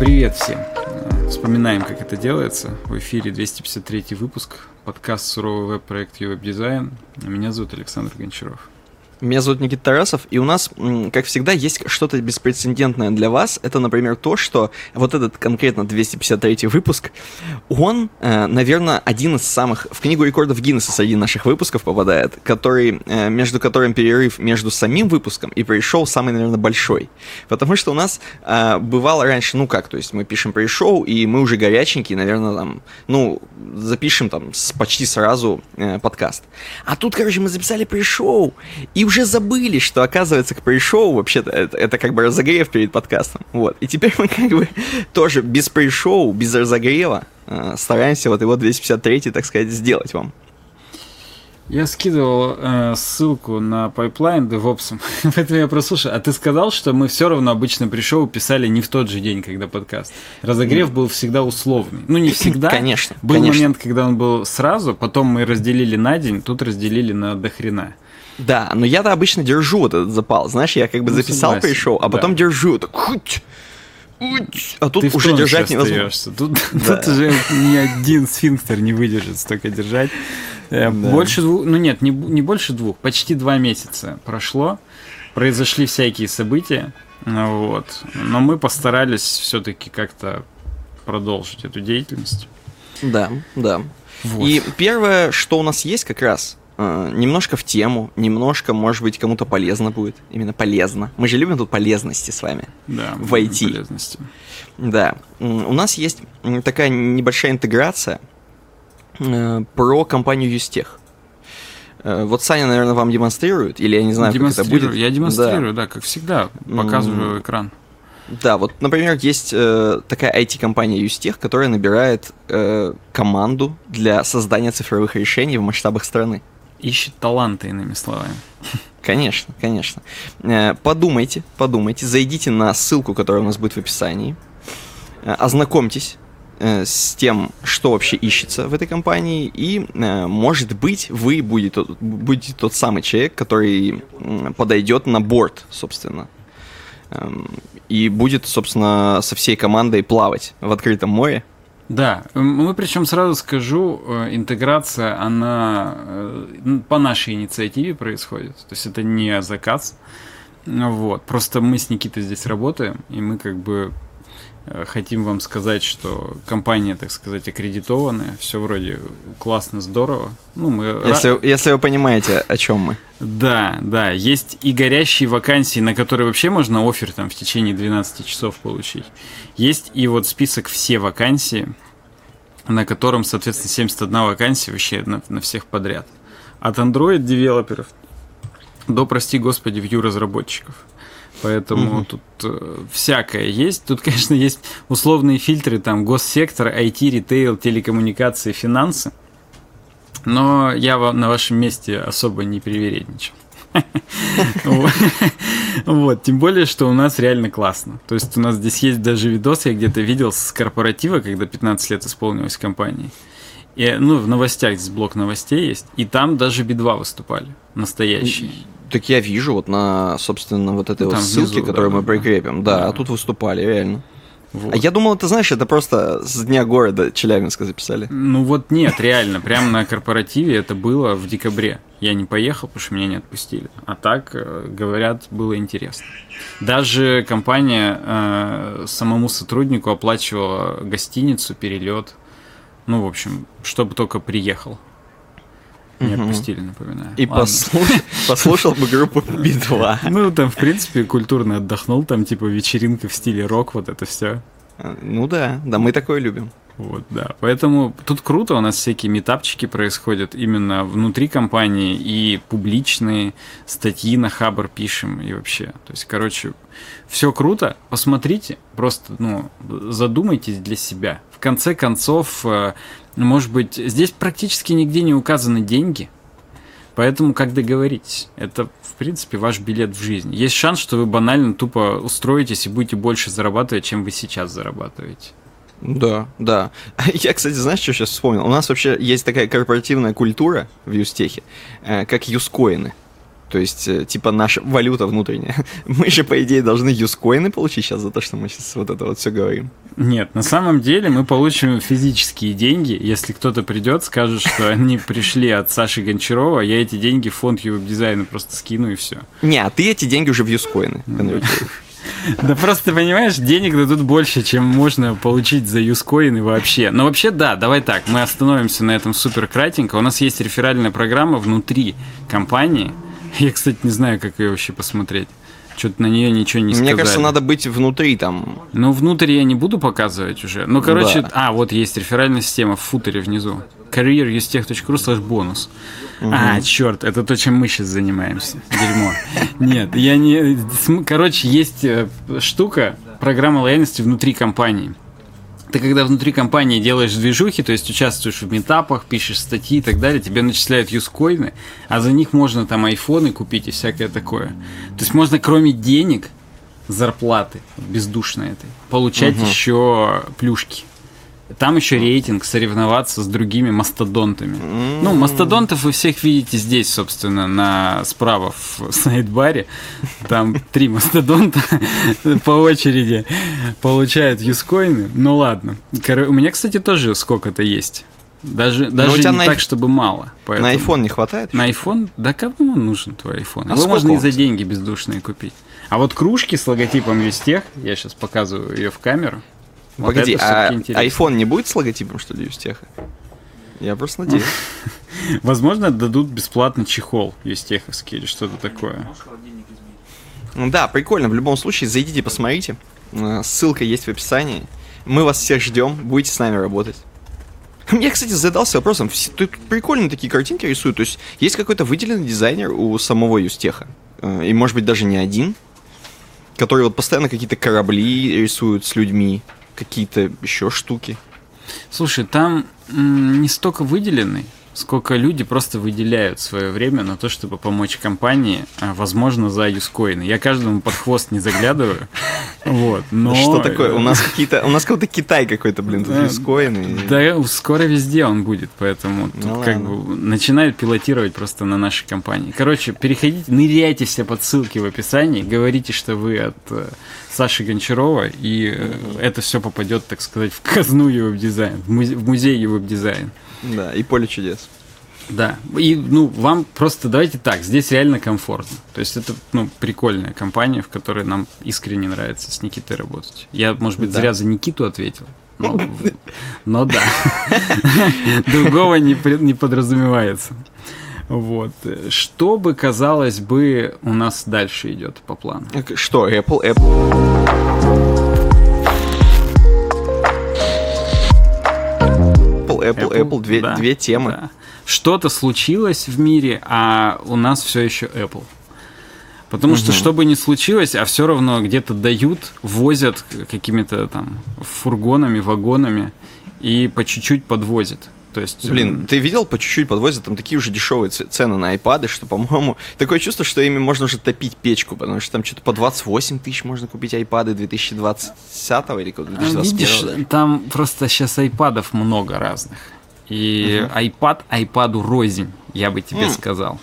Привет всем! Вспоминаем, как это делается. В эфире 253 выпуск, подкаст «Суровый веб-проект Веб-дизайн». Меня зовут Александр Гончаров. Меня зовут Никита Тарасов, и у нас, как всегда, есть что-то беспрецедентное для вас. Это, например, то, что вот этот конкретно 253 выпуск, он, э, наверное, один из самых... В книгу рекордов Гиннесса среди наших выпусков попадает, который, э, между которым перерыв между самим выпуском и прошел самый, наверное, большой. Потому что у нас э, бывало раньше, ну как, то есть мы пишем pre-show, и мы уже горяченькие, наверное, там, ну, запишем там почти сразу подкаст. А тут, короче, мы записали pre-show, и уже забыли, что, оказывается, к pre-show вообще-то это, это как бы разогрев перед подкастом. Вот. И теперь мы как бы тоже без pre-show, без разогрева э, стараемся вот его 253, так сказать, сделать вам. Я скидывал э, ссылку на pipeline DevOps, поэтому я прослушал. А ты сказал, что мы все равно обычно pre-show писали не в тот же день, когда подкаст. Разогрев был всегда условный. Ну, не всегда. Конечно. Был конечно. момент, когда он был сразу, потом мы разделили на день, тут разделили на дохрена. Да, но я-то обычно держу вот этот запал. Знаешь, я как бы ну, записал, согласен, пришел, а да. потом держу. Так, хуть, хуть, а тут Ты уже держать невозможно. Тут, да. тут уже ни один сфинктер не выдержит столько держать. Э, да. Больше двух, ну нет, не, не больше двух, почти два месяца прошло. Произошли всякие события. Ну вот. Но мы постарались все-таки как-то продолжить эту деятельность. Да, да. Вот. И первое, что у нас есть как раз, немножко в тему, немножко, может быть, кому-то полезно будет. Именно полезно. Мы же любим тут полезности с вами. Да, в IT. Полезности. Да. У нас есть такая небольшая интеграция э, про компанию Юстех. Э, вот Саня, наверное, вам демонстрирует, или я не знаю, как это будет. Я демонстрирую, да, да как всегда, показываю mm-hmm. экран. Да, вот, например, есть э, такая IT-компания Юстех, которая набирает э, команду для создания цифровых решений в масштабах страны ищет таланты, иными словами. Конечно, конечно. Э, подумайте, подумайте, зайдите на ссылку, которая у нас будет в описании, э, ознакомьтесь э, с тем, что вообще ищется в этой компании, и, может быть, вы будете, будете тот самый человек, который подойдет на борт, собственно, эм, и будет, собственно, со всей командой плавать в открытом море, да, мы причем сразу скажу, э, интеграция, она э, по нашей инициативе происходит. То есть это не заказ. Вот. Просто мы с Никитой здесь работаем, и мы как бы хотим вам сказать, что компания, так сказать, аккредитованная, все вроде классно, здорово. Ну, мы если, если вы понимаете, о чем мы. Да, да, есть и горящие вакансии, на которые вообще можно офер там в течение 12 часов получить. Есть и вот список все вакансии, на котором, соответственно, 71 вакансия вообще на, на всех подряд. От Android девелоперов до, прости господи, Vue разработчиков. Поэтому угу. тут э, всякое есть. Тут, конечно, есть условные фильтры, там, госсектор, IT, ритейл, телекоммуникации, финансы. Но я вам на вашем месте особо не привередничал. Вот, тем более, что у нас реально классно. То есть у нас здесь есть даже видос, я где-то видел с корпоратива, когда 15 лет исполнилось компании. И, ну, в новостях здесь блок новостей есть, и там даже Би-2 выступали, настоящие. Так я вижу вот на, собственно, вот этой ну, вот ссылке, внизу, которую да, мы прикрепим. Да, да, а тут выступали, реально. Вот. А я думал, ты знаешь, это просто с дня города Челябинска записали. Ну вот нет, реально, прямо на корпоративе это было в декабре. Я не поехал, потому что меня не отпустили. А так, э, говорят, было интересно. Даже компания э, самому сотруднику оплачивала гостиницу, перелет. Ну, в общем, чтобы только приехал. Не отпустили, напоминаю. И послушал, послушал бы группу Би-2. Ну, там, в принципе, культурно отдохнул, там, типа, вечеринка в стиле рок, вот это все. А, ну да, да, мы такое любим. Вот, да. Поэтому тут круто, у нас всякие метапчики происходят именно внутри компании и публичные статьи на Хабр пишем и вообще. То есть, короче, все круто, посмотрите, просто, ну, задумайтесь для себя. В конце концов, э, может быть, здесь практически нигде не указаны деньги, поэтому как договоритесь? Это, в принципе, ваш билет в жизнь. Есть шанс, что вы банально тупо устроитесь и будете больше зарабатывать, чем вы сейчас зарабатываете. Да, да. Я, кстати, знаешь, что сейчас вспомнил? У нас вообще есть такая корпоративная культура в Юстехе, э, как юскоины. То есть, э, типа, наша валюта внутренняя. Мы же, по идее, должны юзкоины получить сейчас за то, что мы сейчас вот это вот все говорим. Нет, на самом деле мы получим физические деньги, если кто-то придет, скажет, что они пришли от Саши Гончарова, я эти деньги в фонд дизайна просто скину и все. Не, а ты эти деньги уже в юзкоины конвертируешь. Да просто, понимаешь, денег дадут больше, чем можно получить за юзкоины вообще. Но вообще, да, давай так, мы остановимся на этом супер кратенько. У нас есть реферальная программа внутри компании. Я, кстати, не знаю, как ее вообще посмотреть. Что-то на нее ничего не сказали. Мне кажется, надо быть внутри там. Ну, внутрь я не буду показывать уже. Ну, короче, да. а, вот есть реферальная система в футере внизу. careerustech.ru slash бонус. Угу. А, черт, это то, чем мы сейчас занимаемся. Дерьмо. Нет, я не... Короче, есть э, штука, программа лояльности внутри компании ты когда внутри компании делаешь движухи, то есть участвуешь в метапах, пишешь статьи и так далее, тебе начисляют юзкоины, а за них можно там айфоны купить и всякое такое. То есть можно кроме денег, зарплаты бездушной этой, получать угу. еще плюшки. Там еще рейтинг, соревноваться с другими мастодонтами. Mm-hmm. Ну, мастодонтов вы всех видите здесь, собственно, на справа в сайт-баре. Там три мастодонта по очереди получают юскоины. Ну ладно. У меня, кстати, тоже сколько-то есть. Даже, даже не на так, чтобы мало. Поэтому... На iPhone не хватает? На iPhone? Да кому нужен твой iPhone? А Его можно и за деньги бездушные купить. А вот кружки с логотипом Юстех, я сейчас показываю ее в камеру. Вот Погоди, а iPhone не будет с логотипом, что ли, Юстеха? Я просто надеюсь. Возможно, дадут бесплатно чехол юстеховский или что-то такое. Ну да, прикольно. В любом случае, зайдите, посмотрите. Э, ссылка есть в описании. Мы вас всех ждем. Будете с нами работать. Я, кстати, задался вопросом. Тут прикольные такие картинки рисуют. То есть есть какой-то выделенный дизайнер у самого Юстеха. Э, и, может быть, даже не один. Который вот постоянно какие-то корабли рисуют с людьми какие-то еще штуки? Слушай, там не столько выделенный, сколько люди просто выделяют свое время на то, чтобы помочь компании, а, возможно, за юзкоины. Я каждому под хвост не заглядываю. Вот, но... Что такое? У нас какие-то... У нас какой-то Китай какой-то, блин, тут юзкоины. Да, скоро везде он будет, поэтому тут ну, как бы начинают пилотировать просто на нашей компании. Короче, переходите, ныряйте все под ссылки в описании, говорите, что вы от э, Саши Гончарова, и э, это все попадет, так сказать, в казну его дизайн, в музей его дизайн. Да, и поле чудес. Да, и ну вам просто давайте так, здесь реально комфортно. То есть это ну прикольная компания, в которой нам искренне нравится с Никитой работать. Я, может быть, да. зря за Никиту ответил, но, но да, другого не, не подразумевается. Вот. Что бы, казалось бы, у нас дальше идет по плану? Что, Apple, Apple... Apple, Apple, Apple две, да, две темы. Да. Что-то случилось в мире, а у нас все еще Apple. Потому угу. что, что бы ни случилось, а все равно где-то дают, возят какими-то там фургонами, вагонами и по чуть-чуть подвозят. То есть, Блин, ты видел, по чуть-чуть подвозят там такие уже дешевые цены на iPad, что, по-моему, такое чувство, что ими можно уже топить печку, потому что там что-то по 28 тысяч можно купить iPad 2020 или 2021. А, видишь, там просто сейчас iPadов много разных. И угу. iPad iPadу рознь, я бы тебе mm. сказал.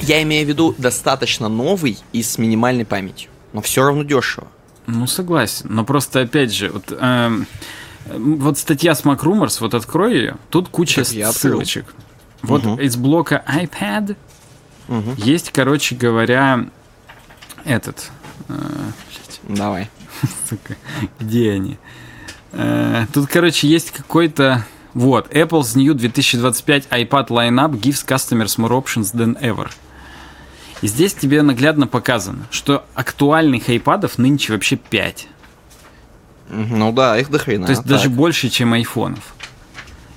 Я имею в виду достаточно новый и с минимальной памятью, но все равно дешево. Ну, согласен. Но просто, опять же, вот... Эм, вот статья с MacRumors, вот открой ее, тут куча так ссылочек. Вот угу. из блока iPad угу. есть, короче говоря, этот. Э, Давай. Где они? Э, тут, короче, есть какой-то... Вот, Apple's New 2025 iPad Lineup gives customers more options than ever. И здесь тебе наглядно показано, что актуальных iPadов нынче вообще 5. Ну да, их до хрена. То есть так. даже больше, чем айфонов.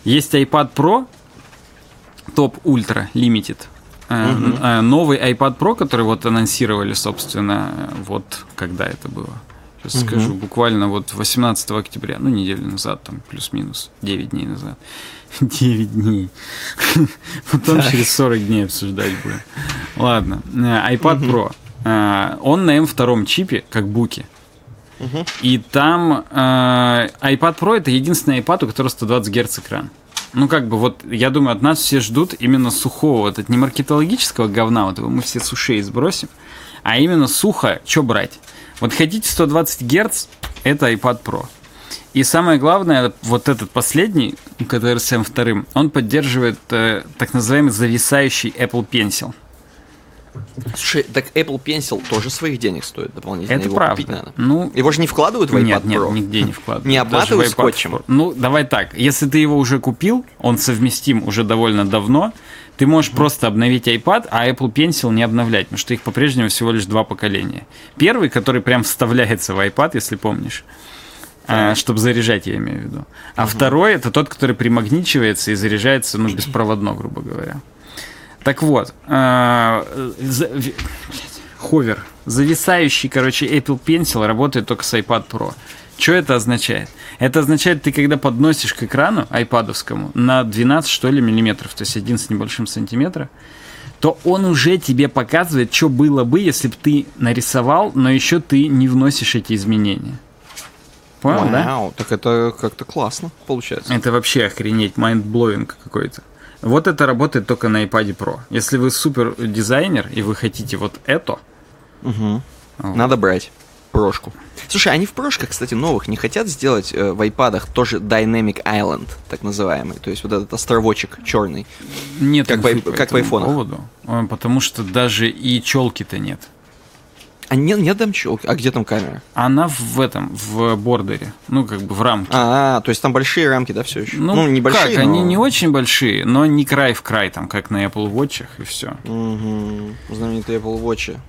Есть iPad Pro, топ ультра limited. Угу. Новый iPad Pro, который вот анонсировали, собственно, вот когда это было. Сейчас угу. скажу, буквально вот 18 октября, ну, неделю назад, там, плюс-минус, 9 дней назад. 9 дней. Потом через 40 дней обсуждать будем. Ладно. Э, iPad Pro. Он на M2 чипе, как буки. И там э, iPad Pro это единственный iPad, у которого 120 Гц экран. ну как бы вот, я думаю, от нас все ждут именно сухого, вот это не маркетологического говна, вот его мы все с ушей сбросим, а именно сухо, что брать? Вот хотите 120 Гц, это iPad Pro. И самое главное, вот этот последний, который с M2, он поддерживает э, так называемый зависающий Apple Pencil. Слушай, так Apple Pencil тоже своих денег стоит дополнительно. Это Его правда. купить надо. Ну, Его же не вкладывают в iPad нет, нет, Pro? нигде не вкладывают. Не обматывают скотчем? Pro. Ну, давай так. Если ты его уже купил, он совместим уже довольно давно, ты можешь просто обновить iPad, а Apple Pencil не обновлять, потому что их по-прежнему всего лишь два поколения. Первый, который прям вставляется в iPad, если помнишь, чтобы заряжать, я имею в виду. А второй это тот, который примагничивается и заряжается, ну, беспроводно, грубо говоря. Так вот, э, ховер, зависающий, короче, Apple Pencil работает только с iPad Pro. Что это означает? Это означает, ты когда подносишь к экрану айпадовскому на 12, что ли, миллиметров, то есть один с небольшим сантиметра, то он уже тебе показывает, что было бы, если бы ты нарисовал, но еще ты не вносишь эти изменения. Понял, да? Вау, так это как-то классно получается. Это вообще охренеть, mindblowing какой-то. Вот это работает только на iPad Pro. Если вы супер дизайнер и вы хотите вот это, Мгм. Вот. Надо брать прошку. Слушай, они в прошках, кстати, новых не хотят сделать э, в айпадах тоже Dynamic Island, так называемый. То есть вот этот островочек черный. нет Как в ай- по как в айфонах. поводу, э, потому что даже и челки-то нет. А нет, нет там челки. А где там камера? Она в этом, в бордере, ну как бы в рамке. А, то есть там большие рамки, да, все еще? ну, небольшие, как, они но- не очень большие, но не край в край, там, как на Apple Watch и все. Мгм. Знаменитый Apple Watch.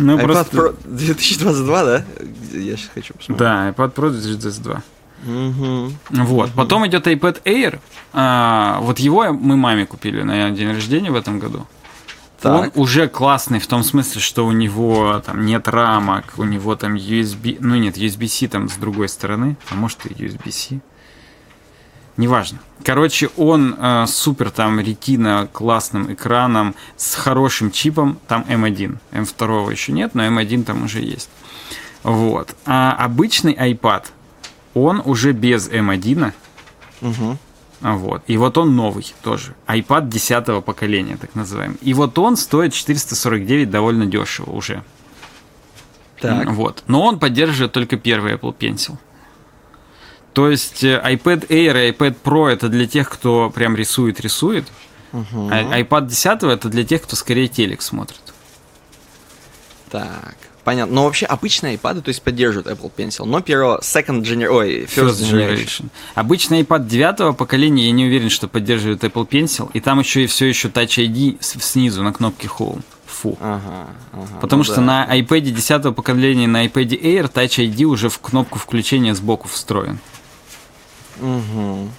Ну, iPad просто... Pro 2022, да? Я сейчас хочу посмотреть. Да, iPad Pro 2022. Мгм. Вот. Потом идет iPad Air. А, вот его мы маме купили на день рождения в этом году. Он Так. уже классный в том смысле, что у него там нет рамок, у него там USB, ну нет, USB-C там с другой стороны, а может и USB-C. Неважно. Короче, он э, супер там ретина классным экраном с хорошим чипом, там M1. M2 еще нет, но M1 там уже есть. Вот. А обычный iPad, он уже без M1, Мгм. А Вот. И вот он новый тоже. iPad 10 поколения, так называемый. И вот он стоит 449 довольно дешево уже. Так. Вот. Но он поддерживает только первый Apple Pencil. То есть э, iPad Air и iPad Pro это для тех, кто прям рисует-рисует. Мгм. А iPad 10 это для тех, кто скорее телек смотрит. Так. Понятно. Но вообще обычные iPad, то есть поддерживают Apple Pencil, но первого, second generation, ой, first, First generation. Generation. Обычный iPad 9 поколения, я не уверен, что поддерживает Apple Pencil. И там еще и все еще Touch ID снизу на кнопке Home. Фу. Ага, ага. Потому ну что да. на iPad 10 поколения, на iPad Air Touch ID уже в кнопку включения сбоку встроен. Мгм.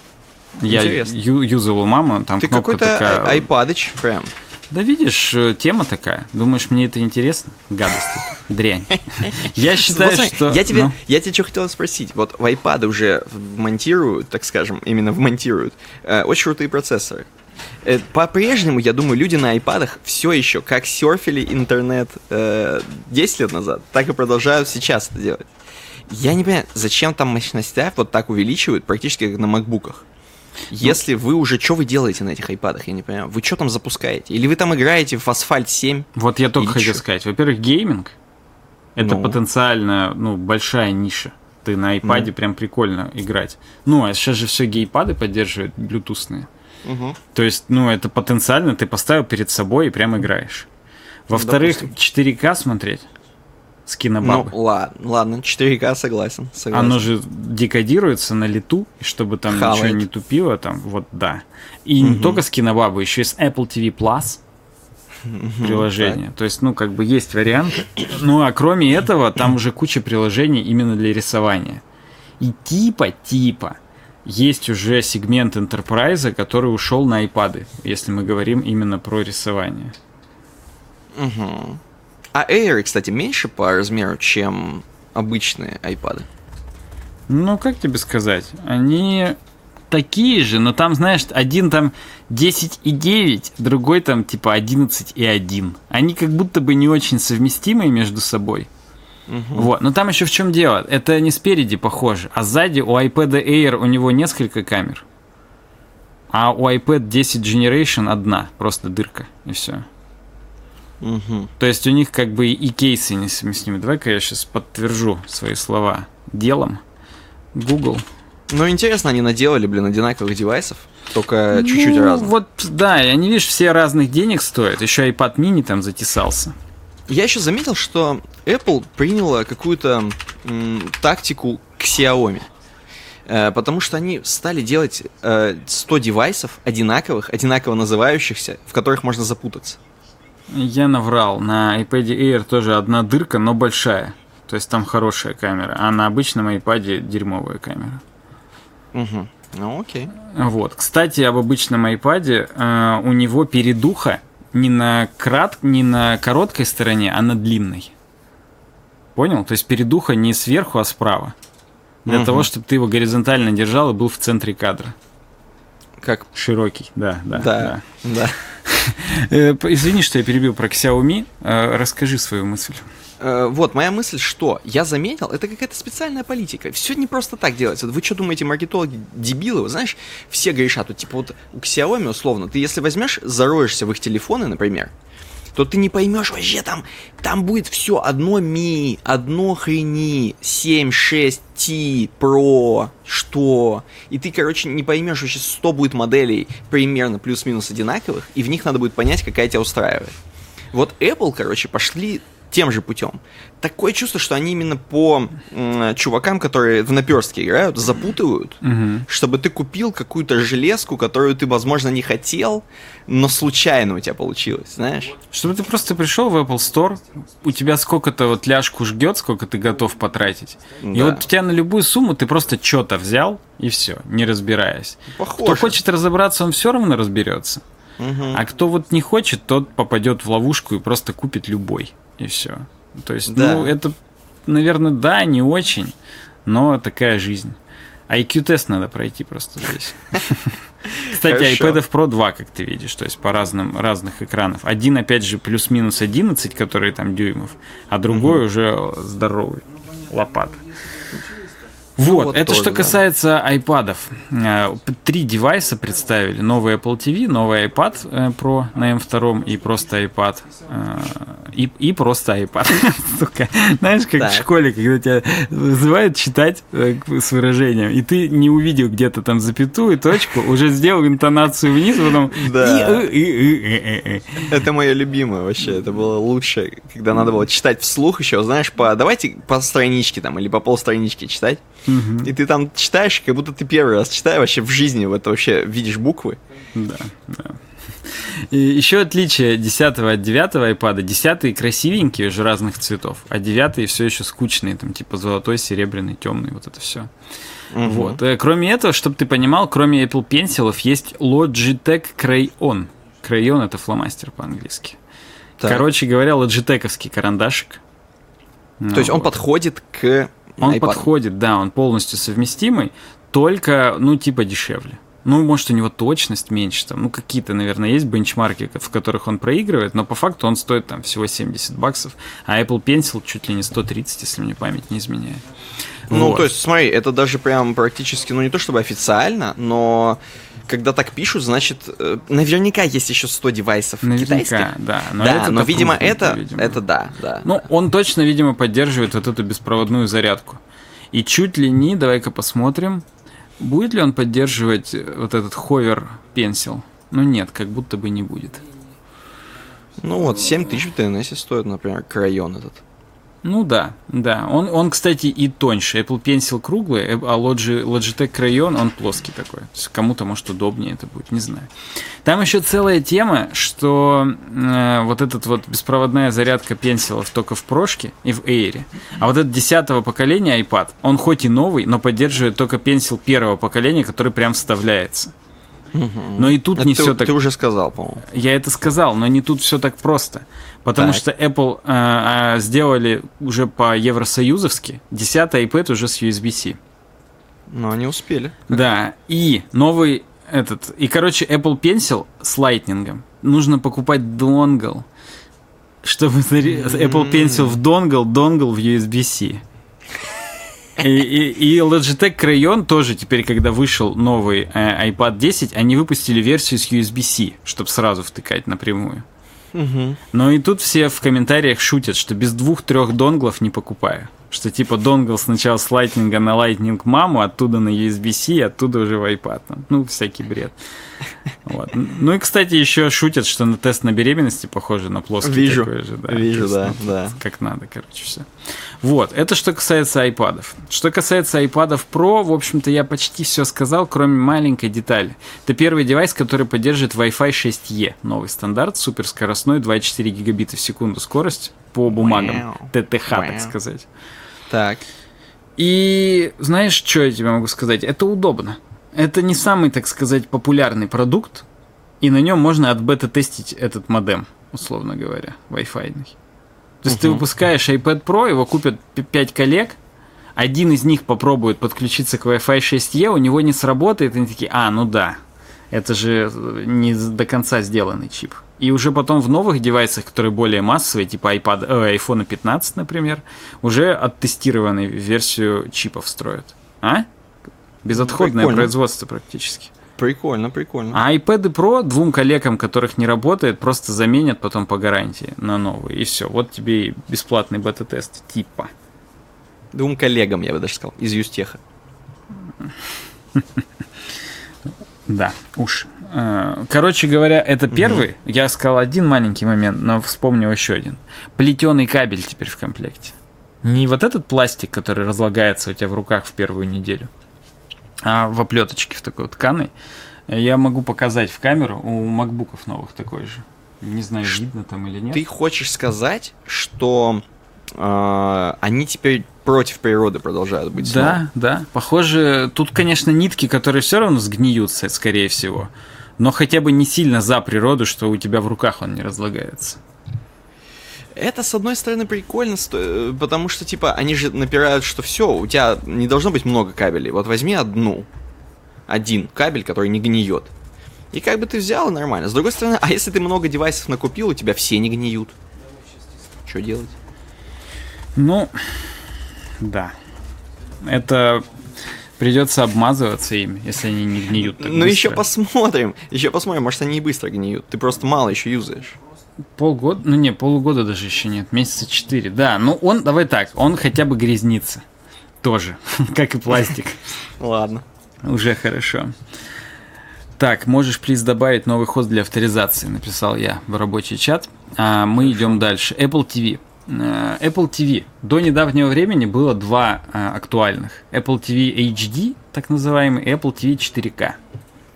Я Интересно. ю- юзал у мамы, там Ты кнопка какой-то такая. айпадыч прям. Да видишь, э, тема такая. Думаешь, мне это интересно? Гадость. Дрянь. Я считаю, что... Я тебе, ну, я тебе что хотел спросить. Вот в iPad уже монтируют, так скажем, именно вмонтируют, э, очень крутые процессоры. Э, По-прежнему, я думаю, люди на айпадах все еще как серфили интернет э, 10 лет назад, так и продолжают сейчас это делать. Я не понимаю, зачем там мощностях вот так увеличивают, практически как на макбуках. Если вы уже, что вы делаете на этих айпадах, я не понимаю. Вы что там запускаете? Или вы там играете в Асфальт 7? Вот я только хотел сказать. Во-первых, гейминг. Это Ну. потенциально, ну, большая ниша. Ты на iPad Ну. прям прикольно играть. Ну, а сейчас же все гейпады поддерживают блютусные. То есть, ну, это потенциально ты поставил перед собой и прям играешь. Во-вторых, допустим. 4К смотреть с Ну, кинобабы. ладно, ладно, 4К согласен. согласен. Оно же декодируется на лету, и чтобы там ничего Хавает. не тупило, там, вот, да. И не только с кинобабы, еще и с Apple TV Plus приложение. То есть, ну, как бы есть варианты. Ну, а кроме этого, там уже куча приложений именно для рисования. И типа, типа, есть уже сегмент Enterprise, который ушел на iPad, если мы говорим именно про рисование. Мгм. А Air, кстати, меньше по размеру, чем обычные iPad. Ну, как тебе сказать? Они такие же, но там, знаешь, один там 10,9, другой там типа 11,1. Они как будто бы не очень совместимые между собой. Вот, но там еще в чем дело? Это не спереди похоже, а сзади у iPad Air у него несколько камер. А у iPad 10 Generation одна, просто дырка, и все. Угу. То есть у них как бы и кейсы несовместимы. Давай-ка я сейчас подтвержу свои слова делом. Google. Ну, интересно, они наделали, блин, одинаковых девайсов, только чуть-чуть ну, разных. Вот, да, и они, видишь, все разных денег стоят. Еще iPad mini там затесался. Я еще заметил, что Apple приняла какую-то м, тактику к Xiaomi. Э, потому что они стали делать э, 100 девайсов одинаковых, одинаково называющихся, в которых можно запутаться. Я наврал. На iPad Air тоже одна дырка, но большая. То есть там хорошая камера. А на обычном iPad дерьмовая камера. Угу. Ну, окей. Вот. Кстати, об обычном iPad. Э, у него передуха не на, крат, не на короткой стороне, а на длинной. Понял? То есть передуха не сверху, а справа. Для Мгм. того, чтобы ты его горизонтально держал и был в центре кадра. Как? Широкий, да, да. Да, да. П- Извини, что я перебил про Xiaomi. Э, Расскажи свою мысль. Э, вот, моя мысль, что я заметил, это какая-то специальная политика. Все не просто так делается. Вы что думаете, маркетологи дебилы? Вы знаешь, все грешат. Вот, типа вот у Xiaomi, условно, ты если возьмешь, зароешься в их телефоны, например, то ты не поймешь вообще там, там будет все одно ми, одно хрени, 7, 6, T, Pro, что. И ты, короче, не поймешь вообще 100 будет моделей примерно плюс-минус одинаковых, и в них надо будет понять, какая тебя устраивает. Вот Apple, короче, пошли тем же путем. Такое чувство, что они именно по м, чувакам, которые в наперстке играют, запутывают, чтобы ты купил какую-то железку, которую ты, возможно, не хотел, но случайно у тебя получилось, знаешь? Чтобы ты просто пришел в Apple Store, у тебя сколько-то вот ляжку жгет, сколько ты готов потратить. И Да. вот у тебя на любую сумму ты просто что-то взял, и все, не разбираясь. Похоже. Кто хочет разобраться, он все равно разберется. Мгм. А кто вот не хочет, тот попадет в ловушку и просто купит любой. И все. То есть, Да. ну, это, наверное, да, не очень, но такая жизнь. IQ-тест надо пройти просто здесь. Кстати, Хорошо. iPad Pro 2, как ты видишь, то есть по разным разных экранов. Один, опять же, плюс-минус 11, который там дюймов, а другой уже здоровый, лопата. Вот, вот это тоже, что да. касается айпадов. Э, Три девайса представили. Новый Apple TV, новый iPad э, Pro на M2 и просто iPad. э, И, и просто iPad. Сука. Знаешь, как Так. в школе, когда тебя вызывают читать с выражением, и ты не увидел где-то там запятую, точку, уже сделал интонацию вниз, потом... Да. Это мое любимое вообще. Это было лучше, когда надо было читать вслух еще, знаешь, по давайте по страничке там или по полстранички читать. Мгм. И ты там читаешь, как будто ты первый раз читаешь вообще в жизни, в это вообще видишь буквы. Да, да. И еще отличие 10 от 9 iPad. 10 красивенькие уже разных цветов, а 9 все еще скучные, там типа золотой, серебряный, темный, вот это все. Мгм. Вот. Э, Кроме этого, чтобы ты понимал, кроме Apple Pencil есть Logitech Crayon. Crayon это фломастер по-английски. Так. Короче говоря, лоджитековский карандашик. Ну, То есть он вот. подходит к Он iPad. подходит, да, он полностью совместимый, только, ну, типа дешевле. Ну, может, у него точность меньше, там, ну, какие-то, наверное, есть бенчмарки, в которых он проигрывает, но по факту он стоит там всего 70 баксов, а Apple Pencil чуть ли не 130, если мне память не изменяет. Ну, Вот. то есть, смотри, это даже прям практически, ну не то чтобы официально, но когда так пишут, значит, э, наверняка есть еще 100 девайсов Наверняка, китайских. да. Но, да, это-то но, видимо, это, видимо. это да, да. Ну, он точно, видимо, поддерживает вот эту беспроводную зарядку. И чуть ли не, давай-ка посмотрим, будет ли он поддерживать э, вот этот ховер пенсил. Ну нет, как будто бы не будет. Ну вот, 7 тысяч в TNS стоит, например, крайон этот. Ну да, да. Он, он, кстати, и тоньше. Apple Pencil круглый, э, а Logi- Logitech Crayon, он плоский такой. Кому-то, может, удобнее это будет, не знаю. Там еще целая тема, что э, вот этот вот беспроводная зарядка пенсилов только в прошке и в Air. А вот этот десятого поколения iPad, он хоть и новый, но поддерживает только пенсил первого поколения, который прям вставляется. Но и тут Это не ты, все так ты уже сказал, по-моему. я это сказал, но не тут все так просто. Потому Так. что Apple э, э, сделали уже по евросоюзовски 10 iPad уже с USB-C. Но они успели. Да, и новый этот... И, короче, Apple Pencil с лайтнингом. Нужно покупать донгл, чтобы Apple Pencil в донгл, донгл в USB-C. И, и, и Logitech Crayon тоже теперь, когда вышел новый э, iPad 10, они выпустили версию с USB-C, чтобы сразу втыкать напрямую. Мгм. Но и тут все в комментариях шутят, что без двух-трех донглов не покупаю. Что типа донгл сначала с лайтнинга на лайтнинг маму, оттуда на USB-C, оттуда уже в iPad. Ну, всякий бред. Вот. Ну и, кстати, еще шутят, что на тест на беременности похоже на плоский Вижу. такой же. Да. Вижу, есть, да, да. Как надо, короче, все. Вот, это что касается айпадов. Что касается айпадов Pro, в общем-то, я почти все сказал, кроме маленькой детали. Это первый девайс, который поддерживает Wi-Fi 6E, новый стандарт, суперскоростной, 2,4 гигабита в секунду скорость по бумагам, Вау. ТТХ, так Вау. сказать. Так. И знаешь, что я тебе могу сказать? Это удобно. Это не самый, так сказать, популярный продукт, и на нем можно от бета-тестить этот модем, условно говоря, Wi-Fi. То есть ты Мгм. выпускаешь iPad Pro, его купят 5 коллег, один из них попробует подключиться к Wi-Fi 6E, у него не сработает, и они такие, а, ну да, это же не до конца сделанный чип. И уже потом в новых девайсах, которые более массовые, типа iPad, э, iPhone 15, например, уже оттестированную версию чипов строят. А? Безотходное Прикольно. производство практически. Прикольно, прикольно. А iPad Pro двум коллегам, которых не работает, просто заменят потом по гарантии на новые. И все. Вот тебе и бесплатный бета-тест типа. Двум коллегам, я бы даже сказал, из Юстеха. Да, уж. Э, Короче говоря, это первый. Я сказал один маленький момент, но вспомнил еще один. Плетеный кабель теперь в комплекте. Не вот этот пластик, который разлагается у тебя в руках в первую неделю, а в оплеточке в такой вот тканой. Я могу показать в камеру. У макбуков новых такой же. Не знаю, видно там или нет. Ты хочешь сказать, что э, они теперь против природы продолжают быть снова? Да, да. Похоже, тут, конечно, нитки, которые все равно сгниются, скорее всего. Но хотя бы не сильно за природу, что у тебя в руках он не разлагается. Это, с одной стороны, прикольно, э, потому что, типа, они же напирают, что все, у тебя не должно быть много кабелей. Вот возьми одну, один кабель, который не гниет. И как бы ты взял, и нормально. С другой стороны, а если ты много девайсов накупил, у тебя все не гниют. Что делать? Ну, да. Это придется обмазываться им, если они не гниют так ну, еще посмотрим. Еще посмотрим, может, они и быстро гниют. Ты просто мало еще юзаешь. Полгода, ну не, полугода даже еще нет, месяца четыре. Да, ну он, давай так, он хотя бы грязнится. Тоже, как и пластик. Ладно. Уже хорошо. Так, можешь, плиз, добавить новый хост для авторизации, написал я в рабочий чат. А мы идем дальше. Apple TV. Э, Apple TV. До недавнего времени было два э, актуальных. Apple TV HD, так называемый, и Apple TV 4K.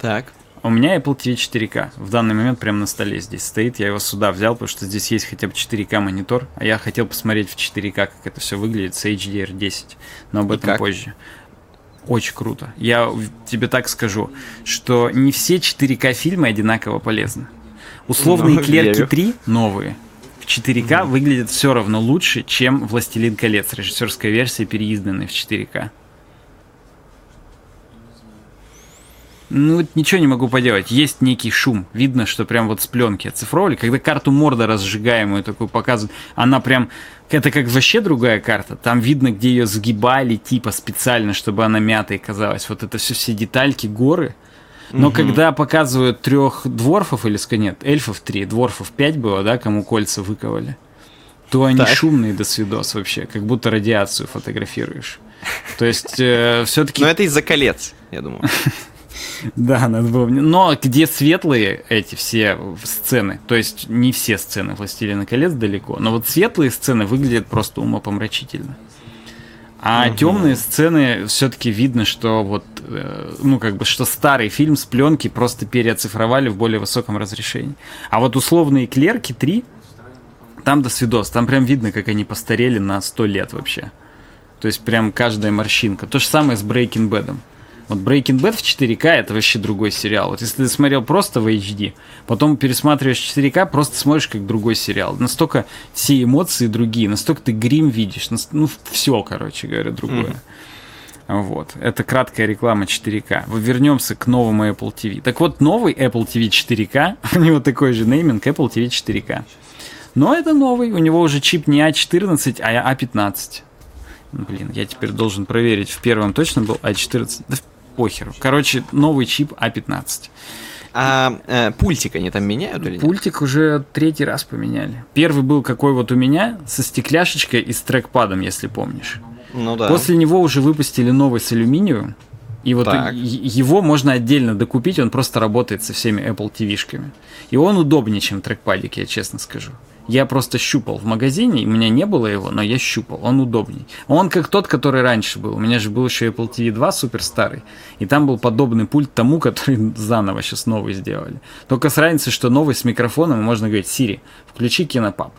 Так. У меня Apple TV 4K. В данный момент прямо на столе здесь стоит. Я его сюда взял, потому что здесь есть хотя бы 4К монитор. А я хотел посмотреть в 4К, как это все выглядит с HDR10. Но об этом позже. Очень круто. Я тебе так скажу, что не все 4К фильмы одинаково полезны. Условные Ну, клерки верю. 3 новые в 4К выглядят все равно лучше, чем Властелин колец, режиссерская версия, переизданная в 4К. Ну, вот ничего не могу поделать. Есть некий шум. Видно, что прям вот с пленки оцифровали. Когда карту Морда разжигаемую такую показывают, она прям... Это как вообще другая карта. Там видно, где ее сгибали, типа, специально, чтобы она мятой казалась. Вот это все, все детальки, горы. Но когда показывают трех дворфов, или нет, эльфов три, дворфов пять было, да, кому кольца выковали, то они Так. шумные до свидос вообще, как будто радиацию фотографируешь. То есть э, все-таки Но это из-за колец, я думаю. да, надо было. мне- Но где светлые эти все сцены, то есть не все сцены Властелина колец далеко, но вот светлые сцены выглядят просто умопомрачительно. А темные сцены все-таки видно, что вот, э, ну, как бы, что старый фильм с пленки просто переоцифровали в более высоком разрешении. А вот условные клерки 3, там до свидос, там прям видно, как они постарели на 100 лет вообще. То есть прям каждая морщинка. То же самое с Breaking Bad. Вот Breaking Bad в 4К это вообще другой сериал. Вот если ты смотрел просто в HD, потом пересматриваешь 4К, просто смотришь как другой сериал. Настолько все эмоции другие, настолько ты грим видишь, ну все, короче говоря, другое. Вот. Это краткая реклама 4К. Вот Вернемся к новому Apple TV. Так вот, новый Apple TV 4K, у него такой же нейминг Apple TV 4K. Но это новый, у него уже чип не А14, а А15. Блин, я теперь должен проверить. В первом точно был А14. Да похеру. Короче, новый чип А15. А э, пультик они там меняют или Пультик уже третий раз поменяли. Первый был какой вот у меня, со стекляшечкой и с трекпадом, если помнишь. Ну да. После него уже выпустили новый с алюминиевым. И вот Так. его можно отдельно докупить, он просто работает со всеми Apple TV-шками. И он удобнее, чем трекпадик, я честно скажу. Я просто щупал в магазине, у меня не было его, но я щупал, он удобней. Он как тот, который раньше был. У меня же был еще Apple TV 2 супер старый, и там был подобный пульт тому, который заново сейчас новый сделали. Только с разницей, что новый с микрофоном, можно говорить, Сири, включи кинопап.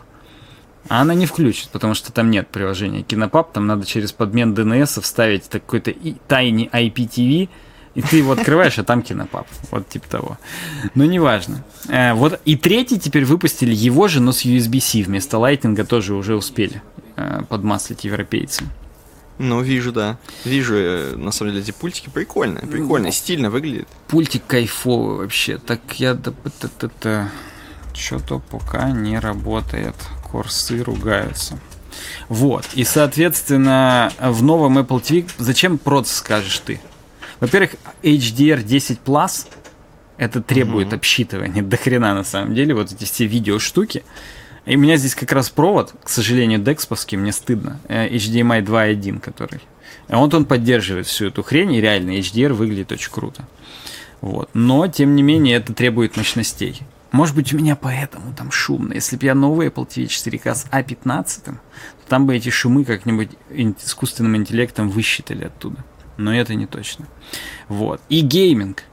А она не включит, потому что там нет приложения Кинопап, там надо через подмен DNS вставить какой-то тайный IPTV, и ты его открываешь, а там Кинопап. Вот типа того. Но неважно. Э, вот и третий теперь выпустили его же, но с USB-C вместо Lightning тоже уже успели э, подмаслить европейцы. Ну, вижу, да. Вижу, э, на самом деле, эти пультики прикольные. Прикольно, стильно выглядит. Пультик кайфовый вообще. Так я... Что-то пока не работает. Курсы ругаются. Вот. И, соответственно, в новом Apple TV... Зачем проц, скажешь ты? Во-первых, HDR 10 Plus это требует обсчитывания до хрена на самом деле. Вот эти все видео штуки. И у меня здесь как раз провод, к сожалению, дексповский, мне стыдно. э, HDMI 2.1, который. А Вот он поддерживает всю эту хрень, и реально HDR выглядит очень круто. Вот. Но, тем не менее, это требует мощностей. Может быть, у меня поэтому там шумно. Если бы я новый Apple TV 4K с A15, то там бы эти шумы как-нибудь искусственным интеллектом высчитали оттуда. Но это не точно. Вот. И гейминг.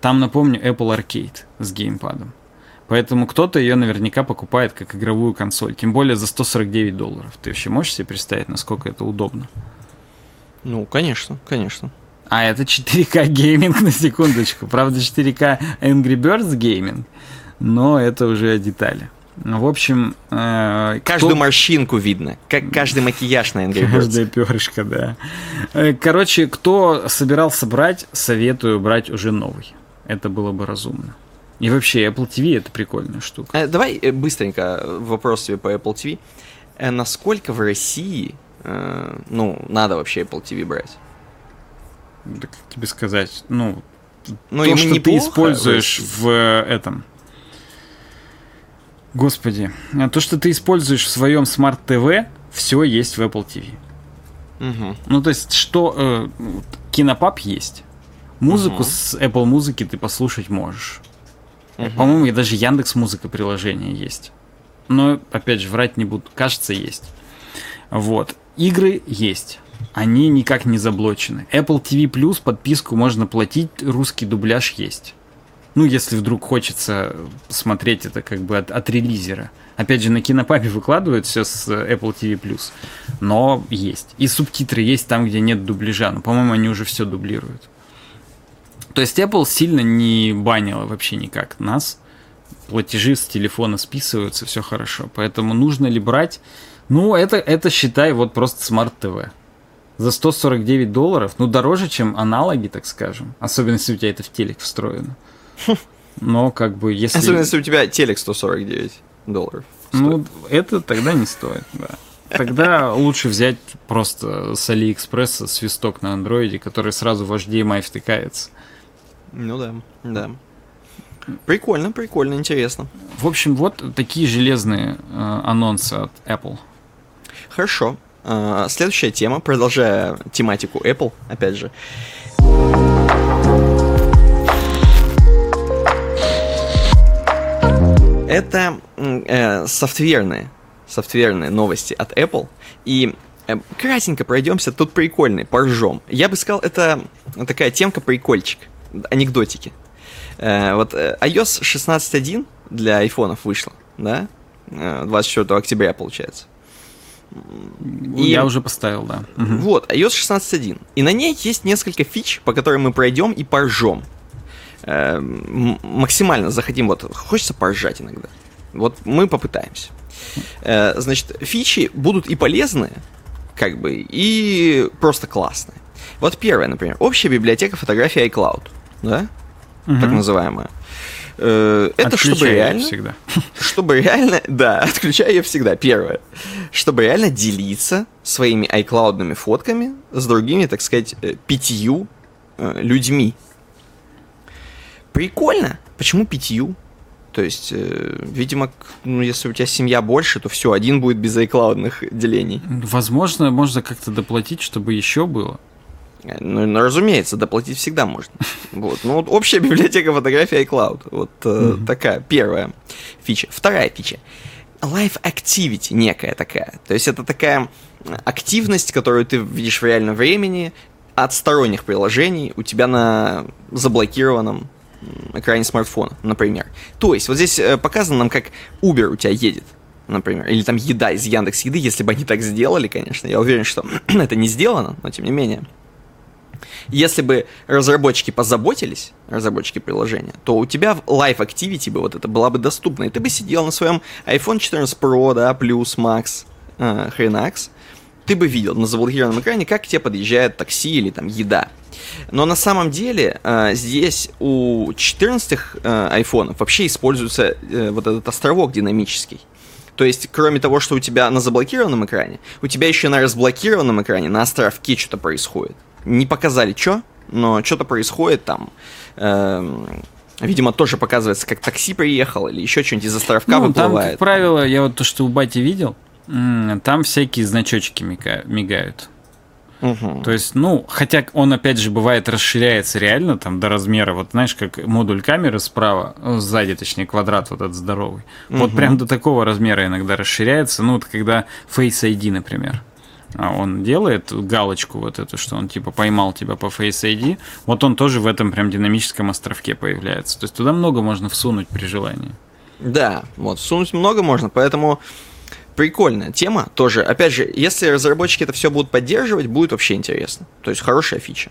Там, напомню, Apple Arcade с геймпадом. Поэтому кто-то ее наверняка покупает как игровую консоль. Тем более за 149 долларов. Ты вообще можешь себе представить, насколько это удобно? Ну, конечно, конечно. А это 4К гейминг на секундочку. Правда, 4К Angry Birds гейминг, но это уже детали. Ну, В общем, э, Каждую кто- морщинку видно, как каждый макияж на Angry Birds. Каждая перышко, да. Э, Короче, кто собирался брать, советую брать уже новый. Это было бы разумно. И вообще, Apple TV это прикольная штука. Э, Давай э, быстренько вопрос тебе по Apple TV. Насколько в России, э, ну, надо вообще Apple TV брать? Да как тебе сказать? Ну, Ну, то, что ты используешь в этом. Господи, а то, что ты используешь в своем смарт ТВ, все есть в Apple TV. Мгм. Ну, то есть, что э, кинопап есть. Музыку Мгм. с Apple музыки ты послушать можешь. Мгм. По-моему, и даже Яндекс Музыка приложение есть. Но, опять же, врать не буду. Кажется, есть. Вот. Игры есть. Они никак не заблочены. Apple TV Plus подписку можно платить, русский дубляж есть. Ну, если вдруг хочется смотреть это как бы от, от релизера. Опять же, на кинопабе выкладывают все с э, Apple TV Plus. Но есть. И субтитры есть там, где нет дубляжа. Но, по-моему, они уже все дублируют. То есть Apple сильно не банила вообще никак нас. Платежи с телефона списываются, все хорошо. Поэтому нужно ли брать? Ну, это, это считай вот просто смарт-ТВ. За 149 долларов, ну, дороже, чем аналоги, так скажем. Особенно, если у тебя это в телек встроено. Но, как бы, если... Особенно, если у тебя телек 149 долларов. Ну, это тогда не стоит, да. Тогда лучше взять просто с Алиэкспресса свисток на андроиде, который сразу в HDMI втыкается. Ну да, да. Прикольно, прикольно, интересно. В общем, вот такие железные э, анонсы от Apple. Хорошо. А, Следующая тема, продолжая тематику Apple, опять же. Это э, софтверные, софтверные новости от Apple. И э, кратенько пройдемся, тут прикольный, поржем. Я бы сказал, это такая темка прикольчик, анекдотики. Э, вот э, iOS 16.1 для айфонов вышла, да? Э, 24 октября, получается. И- Я уже поставил, да. Вот, iOS 16.1. И на ней есть несколько фич, по которым мы пройдем и поржем. Э, максимально захотим, вот, хочется поржать иногда. Вот мы попытаемся. Э, значит, фичи будут и полезные, как бы, и просто классные. Вот первое, например, общая библиотека фотографий iCloud, да? так Мгм. называемая. Э, это чтобы реально... всегда. Чтобы реально... Да, отключаю ее всегда, первое. Чтобы реально делиться своими iCloud фотками с другими, так сказать, э, пятью э, людьми. Прикольно. Почему пятью? То есть, э, видимо, ну, если у тебя семья больше, то все, один будет без iCloud делений. Возможно, можно как-то доплатить, чтобы еще было. Ну, ну, разумеется, доплатить всегда можно. Вот. Ну, вот общая библиотека фотографий iCloud. Вот э, такая первая фича. Вторая фича. Live Activity некая такая. То есть это такая активность, которую ты видишь в реальном времени от сторонних приложений у тебя на заблокированном экране смартфона, например. То есть вот здесь э, показано нам, как Uber у тебя едет например, или там еда из Яндекс Еды, если бы они так сделали, конечно, я уверен, что это не сделано, но тем не менее. Если бы разработчики позаботились, разработчики приложения, то у тебя в Live Activity бы вот это была бы доступна, и ты бы сидел на своем iPhone 14 Pro, да, Plus, Max, э, Хренакс, ты бы видел на заблокированном экране, как к тебе подъезжает такси или там еда. Но на самом деле э, здесь у 14 э, айфонов вообще используется э, вот этот островок динамический. То есть, кроме того, что у тебя на заблокированном экране, у тебя еще на разблокированном экране, на островке что-то происходит не показали, что, но что-то происходит там. Эм, видимо, тоже показывается, как такси приехал или еще что-нибудь из островка ну, выплывает. Там, как правило, я вот то, что у Бати видел, там всякие значочки мигают. Угу. То есть, ну, хотя он, опять же, бывает расширяется реально там до размера, вот знаешь, как модуль камеры справа, сзади, точнее, квадрат вот этот здоровый. Угу. Вот прям до такого размера иногда расширяется, ну, вот когда Face ID, например. А он делает галочку вот эту, что он типа поймал тебя по Face ID, вот он тоже в этом прям динамическом островке появляется. То есть туда много можно всунуть при желании. Да, вот, всунуть много можно, поэтому прикольная тема тоже. Опять же, если разработчики это все будут поддерживать, будет вообще интересно. То есть хорошая фича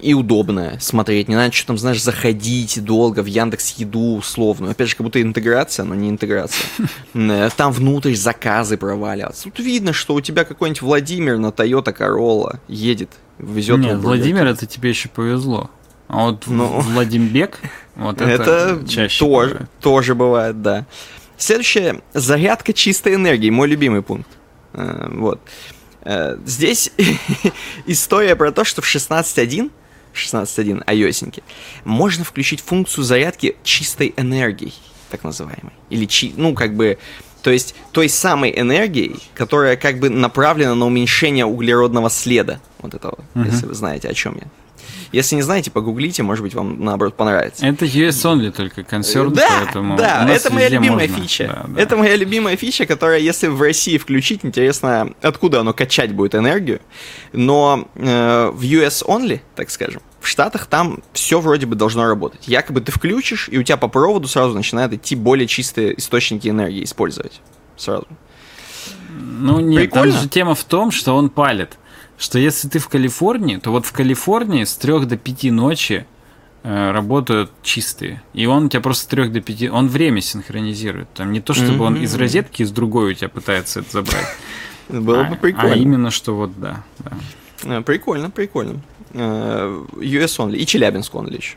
и удобно смотреть. Не надо что там, знаешь, заходить долго в Яндекс Еду условно. Опять же, как будто интеграция, но не интеграция. Э, там внутрь заказы проваливаться. Тут видно, что у тебя какой-нибудь Владимир на Toyota Corolla едет, везет. Нет, Владимир, это тебе еще повезло. А вот ну, Владимбек, вот это, это чаще тоже, бывает. тоже бывает, да. Следующее, зарядка чистой энергии, мой любимый пункт. Э, вот. Э, здесь история про то, что в 16.1 16.1 iOS можно включить функцию зарядки чистой энергией, так называемой. Или, чи, ну, как бы, то есть той самой энергией, которая как бы направлена на уменьшение углеродного следа. Вот этого, uh-huh. если вы знаете, о чем я. Если не знаете, погуглите, может быть, вам наоборот понравится. Это US only только консерн, да, поэтому да, это моя любимая можно. фича. Да, да. Это моя любимая фича, которая, если в России включить, интересно, откуда оно качать будет энергию. Но э, в US only, так скажем, в Штатах там все вроде бы должно работать. Якобы ты включишь, и у тебя по проводу сразу начинают идти более чистые источники энергии использовать. Сразу. Ну нет, Прикольно? там же тема в том, что он палит что если ты в Калифорнии, то вот в Калифорнии с 3 до 5 ночи э, работают чистые. И он у тебя просто с 3 до 5... Он время синхронизирует. Там не то, чтобы mm-hmm. он из розетки, из другой у тебя пытается это забрать. Было бы прикольно. А именно, что вот, да. Э, прикольно, прикольно. Э, US only. И Челябинск only еще.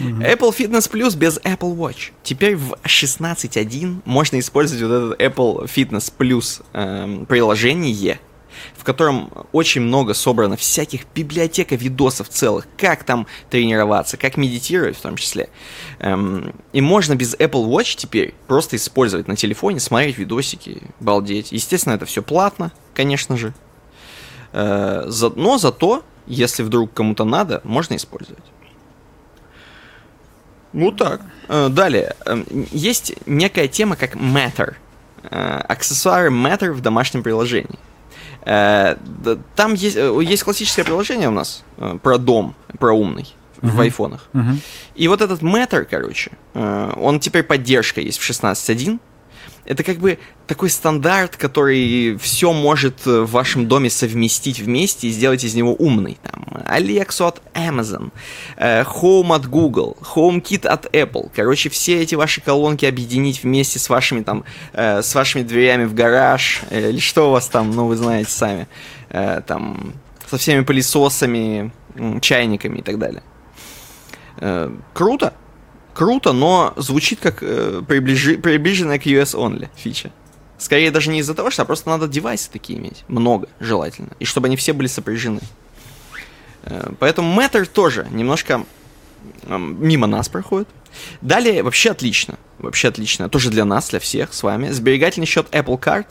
Apple Fitness Plus без Apple Watch. Теперь в 16.1 можно использовать вот этот Apple Fitness Plus эм, приложение в котором очень много собрано всяких библиотека видосов целых, как там тренироваться, как медитировать в том числе. Эм, и можно без Apple Watch теперь просто использовать на телефоне, смотреть видосики, балдеть. Естественно, это все платно, конечно же. Э, за, но зато, если вдруг кому-то надо, можно использовать. Ну так. Э, далее. Э, есть некая тема, как Matter. Э, аксессуары Matter в домашнем приложении. Э, там есть, э, есть классическое приложение у нас э, про дом, про умный uh-huh. в айфонах. Uh-huh. И вот этот Matter, короче, он теперь поддержка есть в 16.1 это как бы такой стандарт, который все может в вашем доме совместить вместе и сделать из него умный. Там, Alexa от Amazon, э, Home от Google, HomeKit от Apple. Короче, все эти ваши колонки объединить вместе с вашими там, э, с вашими дверями в гараж, э, или что у вас там, ну вы знаете сами, там, со всеми пылесосами, чайниками и так далее. Э, круто, круто, но звучит как э, приближи, приближенная к US Only фича. Скорее даже не из-за того, что а просто надо девайсы такие иметь. Много, желательно. И чтобы они все были сопряжены. Э, поэтому Matter тоже немножко э, мимо нас проходит. Далее вообще отлично. Вообще отлично. Тоже для нас, для всех с вами. Сберегательный счет Apple Card.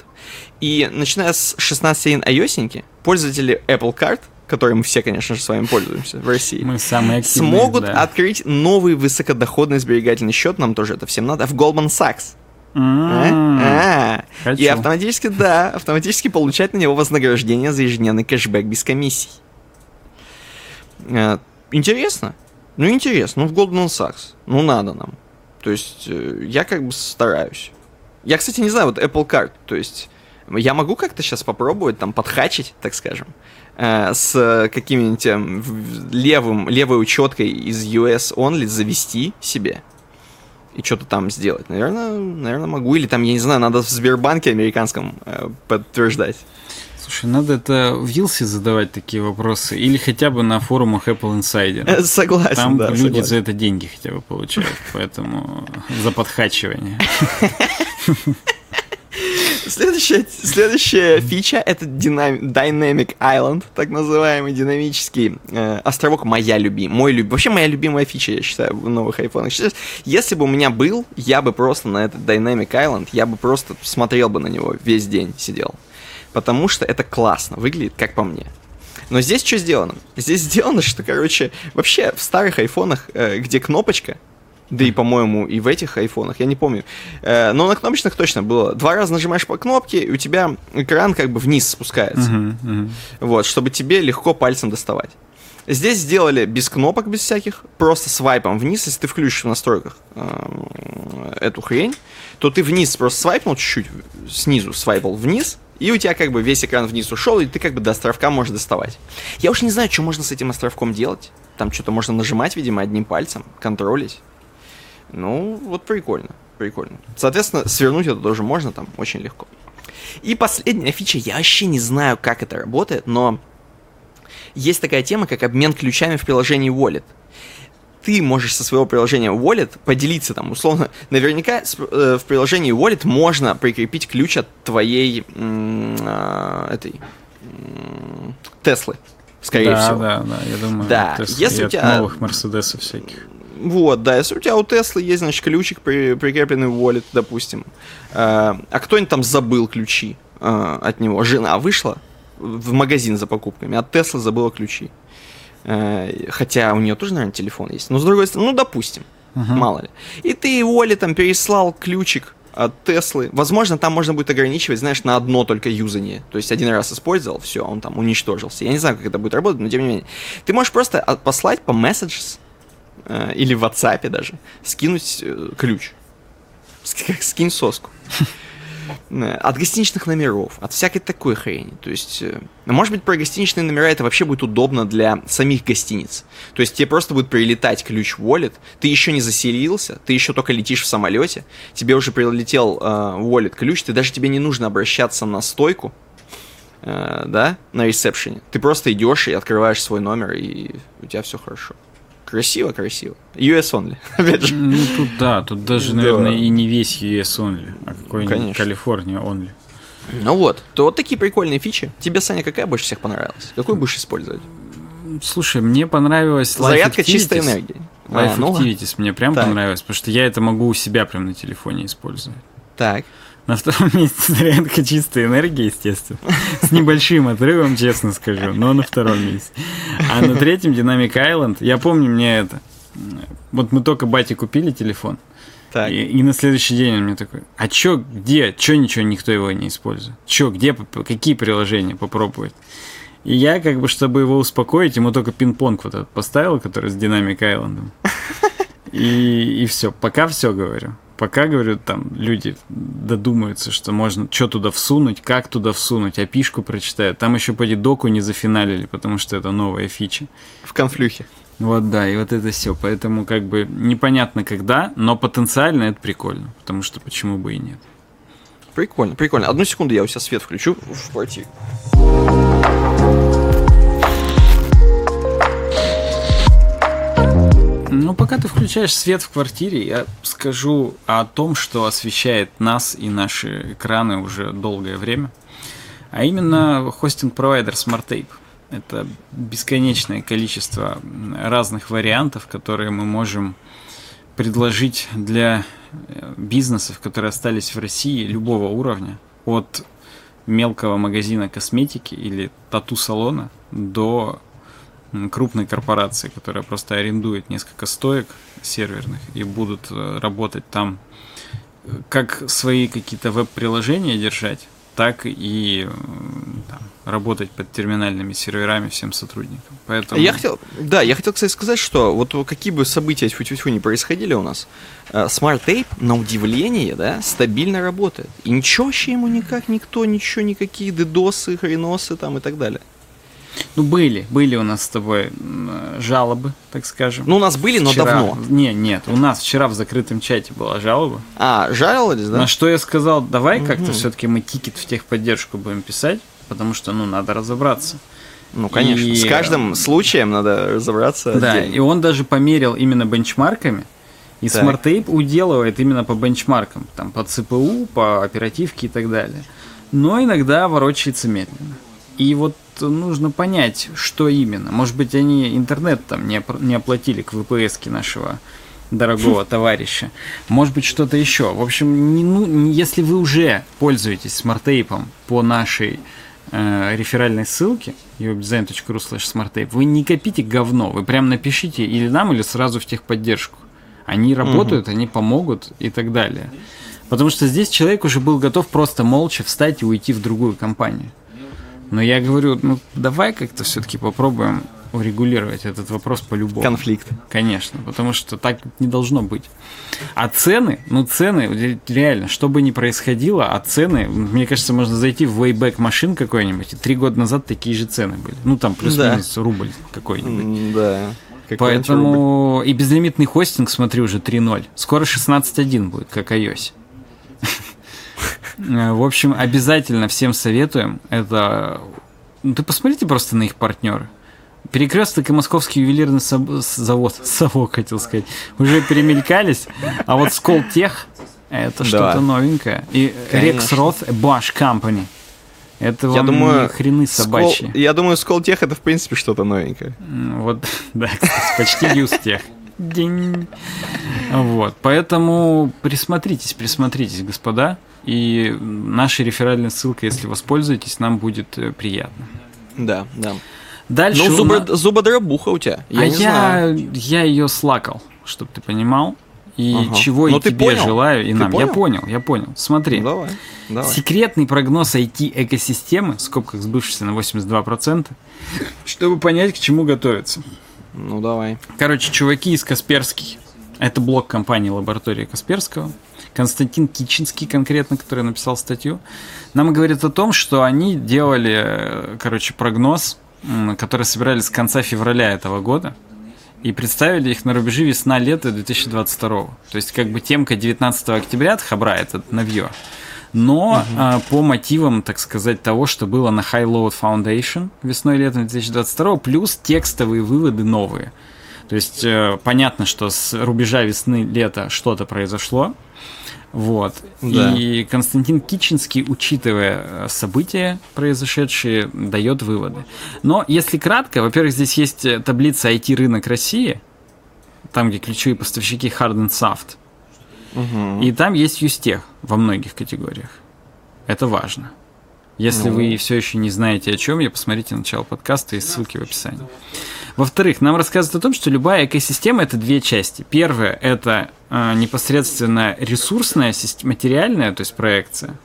И начиная с 16.1 iOS, пользователи Apple Card которой мы все, конечно же, с вами пользуемся в России, мы самые активные, смогут да. открыть новый высокодоходный сберегательный счет, нам тоже это всем надо, в Goldman Sachs. А? Хочу. И автоматически, да, автоматически получать на него вознаграждение за ежедневный кэшбэк без комиссий. Э, Интересно? Ну, интересно. Ну, в Goldman Sachs. Ну, надо нам. То есть, я как бы стараюсь. Я, кстати, не знаю, вот Apple Card, то есть, я могу как-то сейчас попробовать там подхачить, так скажем, с каким-нибудь эм, левым, левой учеткой из US Only завести себе и что-то там сделать. Наверное, наверное, могу. Или там, я не знаю, надо в Сбербанке американском э, подтверждать. Слушай, надо это в Вилсе задавать такие вопросы, или хотя бы на форумах Apple Insider. Э, Согласен, Там да, люди согласен. за это деньги хотя бы получают, поэтому за подхачивание. Следующая, следующая фича это динам- Dynamic Island, так называемый динамический э, островок. Моя любимая, мой люб... вообще моя любимая фича, я считаю, в новых айфонах. Если бы у меня был, я бы просто на этот Dynamic Island, я бы просто смотрел бы на него весь день, сидел. Потому что это классно, выглядит как по мне. Но здесь что сделано? Здесь сделано, что, короче, вообще в старых айфонах, э, где кнопочка, да и, по-моему, и в этих айфонах, я не помню. Э, но на кнопочных точно было. Два раза нажимаешь по кнопке, и у тебя экран как бы вниз спускается. Мгм, мгм. Вот, чтобы тебе легко пальцем доставать. Здесь сделали без кнопок, без всяких, просто свайпом вниз. Если ты включишь в настройках эм, эту хрень, то ты вниз просто свайпнул чуть-чуть, снизу свайпал вниз, и у тебя как бы весь экран вниз ушел, и ты как бы до островка можешь доставать. Я уж не знаю, что можно с этим островком делать. Там что-то можно нажимать, видимо, одним пальцем, контролить. Ну, вот прикольно, прикольно. Соответственно, свернуть это тоже можно там очень легко. И последняя фича, я вообще не знаю, как это работает, но есть такая тема, как обмен ключами в приложении Wallet. Ты можешь со своего приложения Wallet поделиться там, условно, наверняка э, в приложении Wallet можно прикрепить ключ от твоей а, этой Теслы, скорее да, всего. да, да, я думаю. Да, Tesla если у от тебя- новых Мерседесов всяких. Вот, да, если у тебя у Теслы есть, значит, ключик при- прикрепленный в Wallet, допустим, э, а кто-нибудь там забыл ключи э, от него, жена вышла в магазин за покупками, от Теслы забыла ключи. Э, хотя у нее тоже, наверное, телефон есть. Но с другой стороны, ну, допустим, Мгм. мало ли. И ты Оле там переслал ключик от Теслы. Возможно, там можно будет ограничивать, знаешь, на одно только юзание. То есть один раз использовал, все, он там уничтожился. Я не знаю, как это будет работать, но тем не менее. Ты можешь просто послать по Messages э, или в WhatsApp даже скинуть э, ключ. Скинь соску. Э, От гостиничных номеров, от всякой такой хрени. То есть, может быть, про гостиничные номера это вообще будет удобно для самих гостиниц. То есть, тебе просто будет прилетать ключ wallet, ты еще не заселился, ты еще только летишь в самолете, тебе уже прилетел э, wallet ключ, ты даже тебе не нужно обращаться на стойку, э, да, на ресепшене. Ты просто идешь и открываешь свой номер, и у тебя все хорошо. Красиво, красиво. US only, опять же. Ну, тут да, тут даже, Да. наверное, и не весь US only, а какой-нибудь. Калифорния only. Ну вот, то вот такие прикольные фичи. Тебе, Саня, какая больше всех понравилась? Какую будешь использовать? Слушай, мне понравилось Life Зарядка чистой Activities. энергии. Life А, ну. Activities мне прям Так. понравилось, потому что я это могу у себя прям на телефоне использовать. Так. На втором месте зарядка чистой энергии, естественно. С небольшим отрывом, честно скажу, но на втором месте. А на третьем Dynamic Island, я помню мне это. Вот мы только бате купили телефон, Так. и, и на следующий день он мне такой, а чё, где, чё ничего, никто его не использует? Чё, где, какие приложения попробовать? И я, как бы, чтобы его успокоить, ему только пинг-понг вот этот поставил, который с Dynamic Island. И, и все, пока все говорю. Пока, говорю, там люди додумаются, что можно что туда всунуть, как туда всунуть, опишку прочитают. Там еще по доку не зафиналили, потому что это новая фича. В конфлюхе. Вот да, и вот это все. Поэтому как бы непонятно когда, но потенциально это прикольно, потому что почему бы и нет. Прикольно, прикольно. Одну секунду, я у себя свет включу в квартире. Ну, пока ты включаешь свет в квартире, я скажу о том, что освещает нас и наши экраны уже долгое время. А именно хостинг-провайдер SmartTape. Это бесконечное количество разных вариантов, которые мы можем предложить для э, бизнесов, которые остались в России любого уровня, от мелкого магазина косметики или тату-салона до крупной корпорации, которая просто арендует несколько стоек серверных и будут э, работать там э, как свои какие-то веб-приложения держать, так и там, работать под терминальными серверами всем сотрудникам. Поэтому... Я хотел, да, я хотел, кстати, сказать, что вот какие бы события тьфу -тьфу -тьфу не происходили у нас, э, Smart Tape, на удивление, да, стабильно работает. И ничего вообще ему никак никто, ничего, никакие дедосы, хреносы там и так далее. Ну, были, были у нас с тобой жалобы, так скажем. Ну, у нас были, но вчера... давно. Не, нет, у нас вчера в закрытом чате была жалоба. А, жаловались, да? На что я сказал, давай угу. как-то все-таки мы тикет в техподдержку будем писать, потому что, ну, надо разобраться. Ну, конечно, и... с каждым случаем надо разобраться. Да, отдельно. и он даже померил именно бенчмарками, и так. Smart Tape уделывает именно по бенчмаркам, там, по ЦПУ, по оперативке и так далее. Но иногда ворочается медленно. И вот нужно понять, что именно. Может быть, они интернет там не, не оплатили к VPS нашего дорогого товарища. Может быть, что-то еще. В общем, не, ну, если вы уже пользуетесь смарт-тейпом по нашей э, реферальной ссылке webdesign.ru slash smarttape, вы не копите говно, вы прям напишите или нам, или сразу в техподдержку. Они работают, угу. они помогут и так далее. Потому что здесь человек уже был готов просто молча встать и уйти в другую компанию. Но я говорю, ну давай как-то все-таки попробуем урегулировать этот вопрос по-любому. Конфликт. Конечно, потому что так не должно быть. А цены, ну цены, реально, что бы ни происходило, а цены, мне кажется, можно зайти в Wayback машин какой-нибудь, и три года назад такие же цены были. Ну там плюс-минус да. рубль какой-нибудь. Да. Поэтому рубль. и безлимитный хостинг, смотри, уже 3.0. Скоро 16.1 будет, как iOS. Э, в общем, обязательно всем советуем. Это... Ну, ты посмотрите просто на их партнеры. Перекресток и Московский ювелирный завод, совок, хотел сказать, уже перемелькались, а вот Сколтех это что-то новенькое. И Рекс Roth Bash Company. Это вам я думаю, не хрены собачьи. Скол, я думаю, Сколтех это в принципе что-то новенькое. Вот, да, кстати, почти Юстех. День. Вот, поэтому присмотритесь, присмотритесь, господа. И нашей реферальной ссылкой, если воспользуетесь, нам будет э, приятно. Да, да. Дальше. Ну, зубо, на... зубодробуха у тебя. Я а я, знаю. я ее слакал, чтобы ты понимал. И ага. чего Но я тебе понял? желаю и ты нам. Понял? Я понял, я понял. Смотри. Ну, давай, давай. Секретный прогноз IT-экосистемы, в скобках сбывшийся на 82%, чтобы понять, к чему готовиться. Ну, давай. Короче, чуваки из Касперский. Это блок компании лаборатории Касперского. Константин Кичинский конкретно, который написал статью, нам говорит о том, что они делали, э, короче, прогноз, который собирали с конца февраля этого года, и представили их на рубеже весна-лето 2022. То есть как бы темка 19 октября от Хабра, это навье. Но угу. а, по мотивам, так сказать, того, что было на High Load Foundation весной-летом 2022, плюс текстовые выводы новые. То есть э, понятно, что с рубежа весны-лета что-то произошло, вот. Да. И Константин Кичинский, учитывая э, события, произошедшие, дает выводы. Но если кратко, во-первых, здесь есть э, таблица IT-рынок России, там, где ключевые поставщики hard and soft. Угу. И там есть юстех во многих категориях. Это важно. Если ну. вы все еще не знаете о чем я, посмотрите начало подкаста и ссылки в описании. Во-вторых, нам рассказывают о том, что любая экосистема это две части. Первая это э, непосредственно ресурсная, материальная, то есть проекция.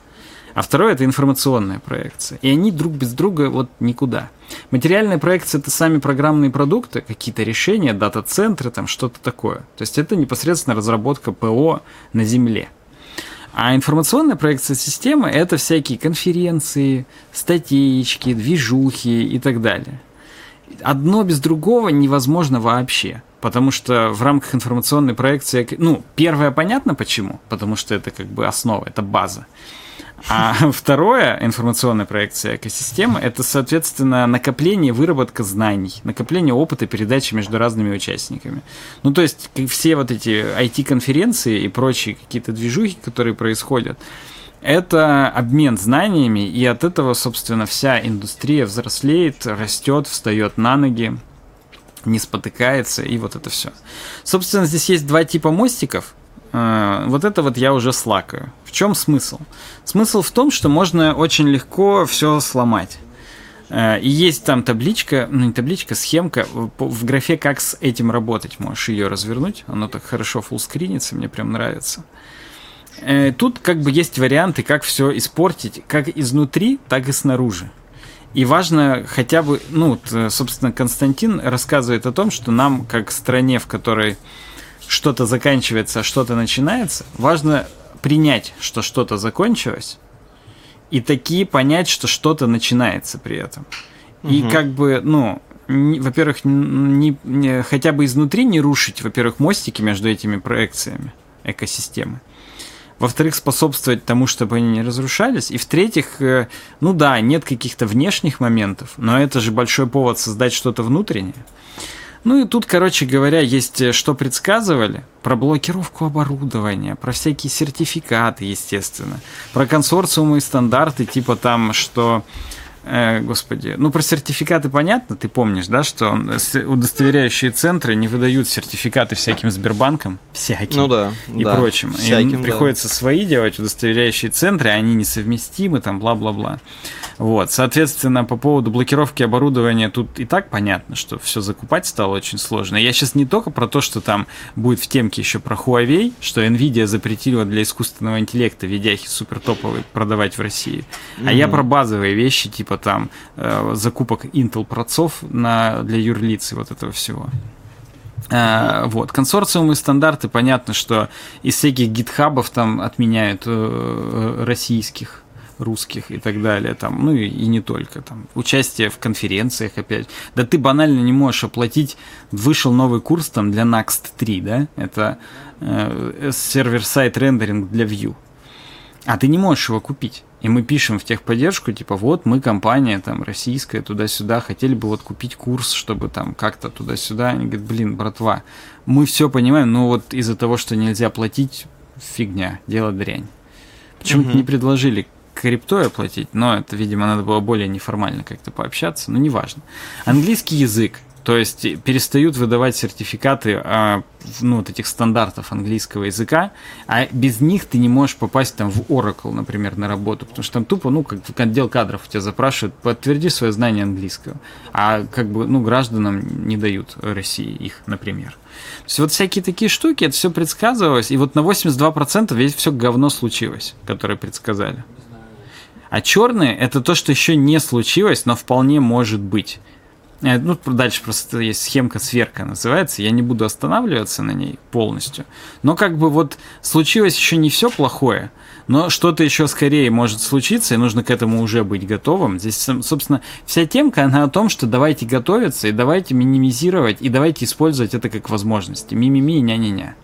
А второе это информационная проекция. И они друг без друга вот никуда. Материальная проекция это сами программные продукты, какие-то решения, дата-центры, там что-то такое. То есть это непосредственно разработка ПО на Земле. А информационная проекция системы это всякие конференции, статейки, движухи и так далее. одно без другого невозможно вообще. Потому что в рамках информационной проекции, ну, первое понятно почему, потому что это как бы основа, это база. А второе, информационная проекция экосистемы, это, соответственно, накопление, выработка знаний, накопление опыта передачи между разными участниками. Ну, то есть, все вот эти IT-конференции и прочие какие-то движухи, которые происходят, это обмен знаниями, и от этого, собственно, вся индустрия взрослеет, растет, встает на ноги, не спотыкается, и вот это все. Собственно, здесь есть два типа мостиков. Э, вот это вот я уже слакаю. В чем смысл? Смысл в том, что можно очень легко все сломать. Э, и есть там табличка, ну не табличка, схемка в графе, как с этим работать. Можешь ее развернуть. Оно так хорошо фуллскринится, мне прям нравится. Э, тут как бы есть варианты, как все испортить, как изнутри, так и снаружи. И важно хотя бы, ну, собственно, Константин рассказывает о том, что нам, как стране, в которой что-то заканчивается, а что-то начинается, важно принять, что что-то закончилось, и такие понять, что что-то начинается при этом. Угу. И как бы, ну, во-первых, не, не, хотя бы изнутри не рушить, во-первых, мостики между этими проекциями экосистемы. Во-вторых, способствовать тому, чтобы они не разрушались. И в-третьих, э, ну да, нет каких-то внешних моментов, но это же большой повод создать что-то внутреннее. Ну и тут, короче говоря, есть э, что предсказывали. Про блокировку оборудования, про всякие сертификаты, естественно. Про консорциумы и стандарты, типа там, что господи, ну про сертификаты понятно, ты помнишь, да, что удостоверяющие центры не выдают сертификаты всяким Сбербанкам, всяким ну, да, и да, прочим. Всяким, Им приходится да. свои делать удостоверяющие центры, они несовместимы, там бла-бла-бла. Вот, соответственно, по поводу блокировки оборудования тут и так понятно, что все закупать стало очень сложно. Я сейчас не только про то, что там будет в темке еще про Huawei, что Nvidia запретила для искусственного интеллекта видяхи супер топовые продавать в России, mm-hmm. а я про базовые вещи, типа там э, закупок Intel процов на, для юрлиц и вот этого всего. Uh, вот. Консорциумы стандарты, понятно, что из всяких гитхабов там отменяют uh, российских русских и так далее, там, ну и, и не только, там, участие в конференциях опять. Да ты банально не можешь оплатить, вышел новый курс там для Next 3, да, это э, сервер-сайт рендеринг для Vue, а ты не можешь его купить. И мы пишем в техподдержку, типа, вот мы компания там российская, туда-сюда, хотели бы вот купить курс, чтобы там как-то туда-сюда. Они говорят, блин, братва, мы все понимаем, но вот из-за того, что нельзя платить, фигня, дело дрянь. Почему-то угу. не предложили криптой оплатить, но это, видимо, надо было более неформально как-то пообщаться, но неважно. Английский язык, то есть перестают выдавать сертификаты а, ну, вот этих стандартов английского языка, а без них ты не можешь попасть там в Oracle, например, на работу, потому что там тупо, ну, как отдел кадров тебя запрашивают, подтверди свое знание английского, а как бы, ну, гражданам не дают России их, например. То есть вот всякие такие штуки, это все предсказывалось, и вот на 82% весь все говно случилось, которое предсказали. А черные это то, что еще не случилось, но вполне может быть. Э, ну, дальше просто есть схемка сверка называется. Я не буду останавливаться на ней полностью. Но как бы вот случилось еще не все плохое, но что-то еще скорее может случиться, и нужно к этому уже быть готовым. Здесь, собственно, вся темка, она о том, что давайте готовиться, и давайте минимизировать, и давайте использовать это как возможности. Ми-ми-ми и ня-ня-ня.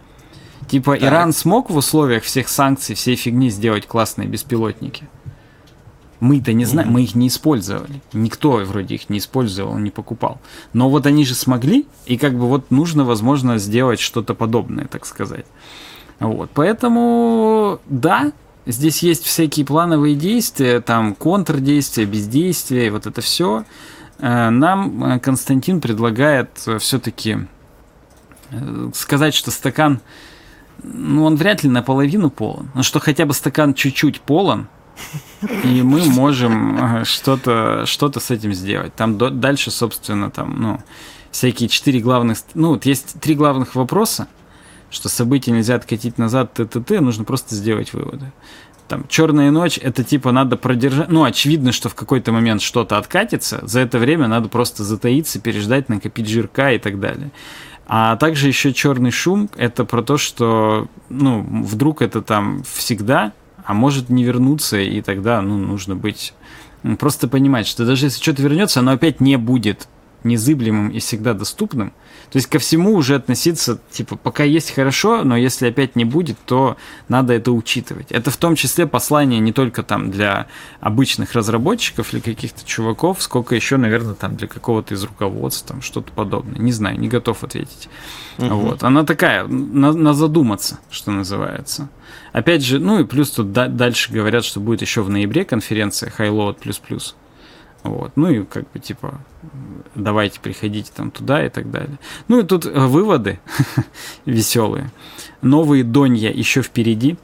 Типа так. Иран смог в условиях всех санкций, всей фигни сделать классные беспилотники? Мы-то не знаем, мы их не использовали. Никто вроде их не использовал, не покупал. Но вот они же смогли, и как бы вот нужно, возможно, сделать что-то подобное, так сказать. Вот, поэтому, да, здесь есть всякие плановые действия, там контрдействия, бездействия, вот это все. Э, нам э, Константин предлагает все-таки э, сказать, что стакан, ну, он вряд ли наполовину полон, но что хотя бы стакан чуть-чуть полон, и мы можем что-то что с этим сделать. Там до, дальше, собственно, там, ну, всякие четыре главных... Ну, вот есть три главных вопроса, что события нельзя откатить назад, т.т.т., нужно просто сделать выводы. Там, черная ночь, это типа надо продержать... Ну, очевидно, что в какой-то момент что-то откатится, за это время надо просто затаиться, переждать, накопить жирка и так далее. А также еще черный шум, это про то, что, ну, вдруг это там всегда, а может не вернуться, и тогда ну, нужно быть... Просто понимать, что даже если что-то вернется, оно опять не будет незыблемым и всегда доступным. То есть ко всему уже относиться, типа, пока есть хорошо, но если опять не будет, то надо это учитывать. Это в том числе послание не только там для обычных разработчиков или каких-то чуваков, сколько еще, наверное, там для какого-то из руководства, там что-то подобное. Не знаю, не готов ответить. Угу. Вот. Она такая, на, на задуматься, что называется. Опять же, ну и плюс тут да, дальше говорят, что будет еще в ноябре конференция Highload++. Вот. Ну и как бы типа давайте приходите там туда и так далее. Ну и тут э, выводы веселые. Новые донья еще впереди.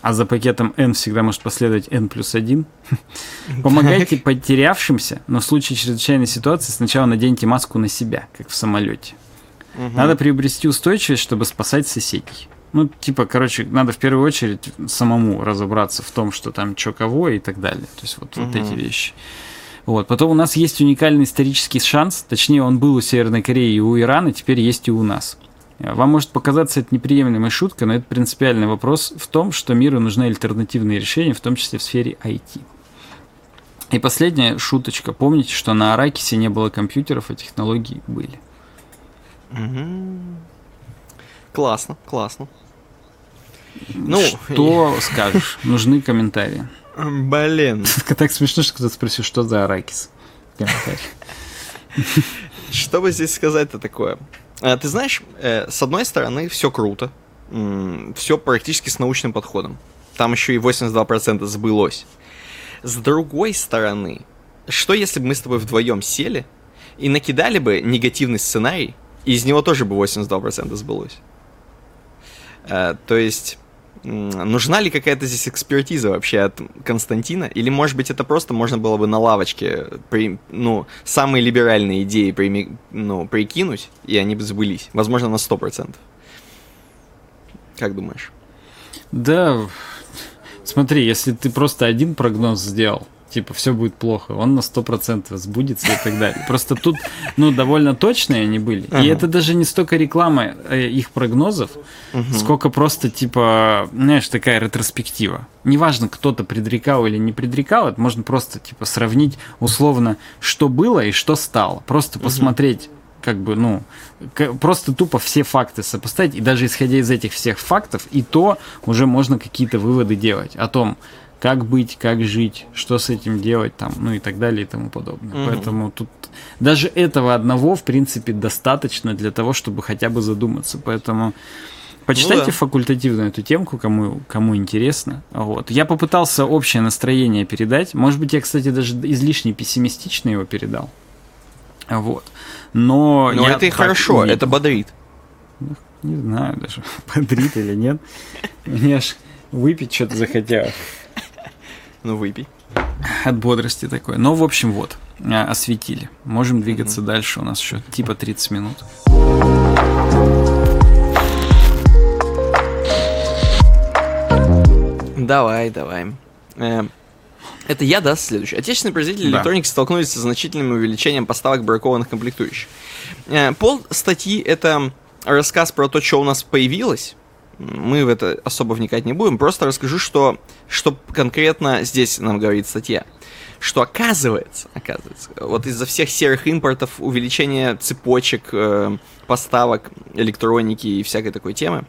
А за пакетом N всегда может последовать N плюс 1. Помогайте потерявшимся, но в случае чрезвычайной ситуации сначала наденьте маску на себя, как в самолете. Надо приобрести устойчивость, чтобы спасать соседей. Ну, типа, короче, надо в первую очередь самому разобраться в том, что там что кого и так далее. То есть вот, угу. вот эти вещи. Вот. Потом у нас есть уникальный исторический шанс, точнее, он был у Северной Кореи и у Ирана, теперь есть и у нас. Вам может показаться это неприемлемой шуткой, но это принципиальный вопрос в том, что миру нужны альтернативные решения, в том числе в сфере IT. И последняя шуточка. Помните, что на Аракисе не было компьютеров, а технологии были. Угу. Классно, классно. Ну, что скажешь? Нужны комментарии. Блин. Так смешно, что кто-то спросил, что за аракис. Что бы здесь сказать-то такое? А, ты знаешь, э, с одной стороны, все круто. Все практически с научным подходом. Там еще и 82% сбылось. С другой стороны, что если бы мы с тобой вдвоем сели и накидали бы негативный сценарий, и из него тоже бы 82% сбылось? Э, то есть нужна ли какая-то здесь экспертиза вообще от Константина? Или, может быть, это просто можно было бы на лавочке при, ну, самые либеральные идеи при, ну, прикинуть, и они бы сбылись? Возможно, на 100%. Как думаешь? Да, смотри, если ты просто один прогноз сделал, типа, все будет плохо, он на 100% сбудется и так далее. Просто тут, ну, довольно точные они были. Ага. И это даже не столько реклама э, их прогнозов, угу. сколько просто, типа, знаешь, такая ретроспектива. Неважно, кто-то предрекал или не предрекал, это можно просто, типа, сравнить условно, что было и что стало. Просто угу. посмотреть как бы, ну, просто тупо все факты сопоставить, и даже исходя из этих всех фактов, и то уже можно какие-то выводы делать о том, как быть, как жить, что с этим делать, там, ну и так далее и тому подобное. Угу. Поэтому тут даже этого одного, в принципе, достаточно для того, чтобы хотя бы задуматься. Поэтому почитайте ну, да. факультативную эту темку, кому, кому интересно. Вот. Я попытался общее настроение передать. Может быть, я, кстати, даже излишне пессимистично его передал. Вот. Но, Но это и хорошо, не... это бодрит. Ну, не знаю даже, бодрит или нет. Мне аж выпить что-то захотелось. Ну, выпей. От бодрости такой. Ну, в общем, вот, а, осветили. Можем двигаться mm-hmm. дальше. У нас еще типа 30 минут. Давай, давай. Э, это я, да, следующий. Отечественные производители да. электроники столкнулись с значительным увеличением поставок бракованных комплектующих. Э, пол статьи это рассказ про то, что у нас появилось мы в это особо вникать не будем, просто расскажу, что, что конкретно здесь нам говорит статья. Что оказывается, оказывается, вот из-за всех серых импортов, увеличения цепочек э, поставок электроники и всякой такой темы,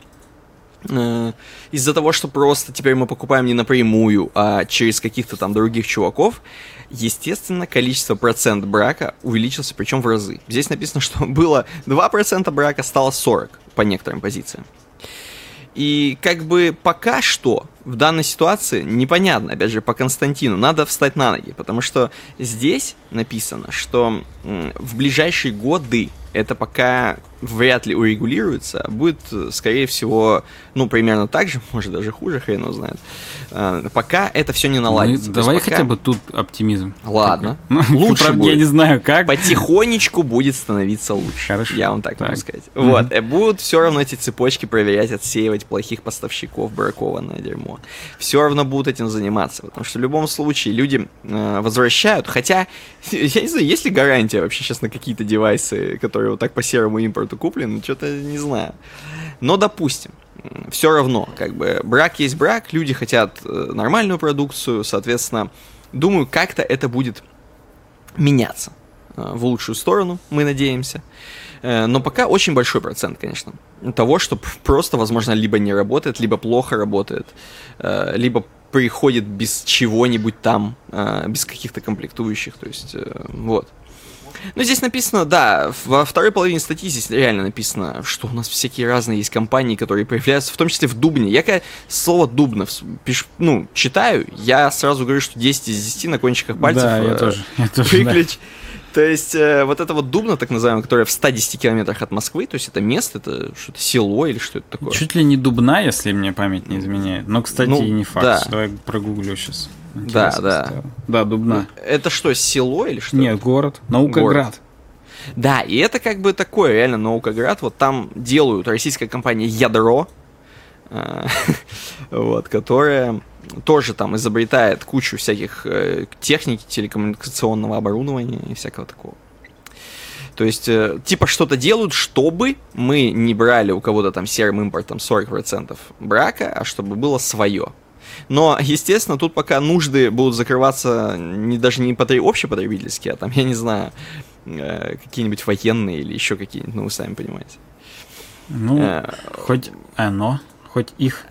э, из-за того, что просто теперь мы покупаем не напрямую, а через каких-то там других чуваков, естественно, количество процент брака увеличился, причем в разы. Здесь написано, что было 2% брака, стало 40 по некоторым позициям. И как бы пока что в данной ситуации непонятно, опять же, по Константину, надо встать на ноги, потому что здесь написано, что в ближайшие годы это пока вряд ли урегулируется, а будет, скорее всего, ну, примерно так же, может, даже хуже, хрен его знает. А, пока это все не наладится. Ну, давай пока... хотя бы тут оптимизм. Ладно. Ну, лучше правда, будет. я не знаю как. Потихонечку будет становиться лучше. Хорошо. Я вам так, так. могу сказать. Mm-hmm. Вот. Э, будут все равно эти цепочки проверять, отсеивать плохих поставщиков, бракованное дерьмо. Все равно будут этим заниматься, потому что в любом случае люди э, возвращают, хотя, я не знаю, есть ли гарантия вообще сейчас на какие-то девайсы, которые вот так по серому импорту куплены, что-то не знаю. Но допустим, все равно, как бы, брак есть брак, люди хотят э, нормальную продукцию, соответственно, думаю, как-то это будет меняться. э, в лучшую сторону, мы надеемся. Э, но пока очень большой процент, конечно, того, что просто, возможно, либо не работает, либо плохо работает, либо приходит без чего-нибудь там, без каких-то комплектующих, то есть вот. Ну, здесь написано, да, во второй половине статьи здесь реально написано, что у нас всякие разные есть компании, которые появляются, в том числе в Дубне. Я когда слово Дубна пиш, ну, читаю, я сразу говорю, что 10 из 10 на кончиках пальцев. Да, я тоже. Я тоже да. То есть э, вот это вот Дубна, так называемая, которая в 110 километрах от Москвы, то есть это место, это что-то село или что это такое? Чуть ли не Дубна, если мне память не изменяет. Но, кстати, ну, и не факт. Да. Давай прогуглю сейчас. Да, да. Да, Дубна. Это что, село или что? Нет, город. Наукоград. Город. Да, и это как бы такое, реально, Наукоград. Вот там делают российская компания Ядро, э, вот, которая тоже там изобретает кучу всяких э, техники, телекоммуникационного оборудования и всякого такого. То есть, э, типа что-то делают, чтобы мы не брали у кого-то там серым импортом 40% брака, а чтобы было свое. Но, естественно, тут пока нужды будут закрываться не даже не потр... общепотребительские, а там, я не знаю, э, какие-нибудь военные или еще какие-нибудь, ну, вы сами понимаете. Ну, э, хоть оно, хоть их.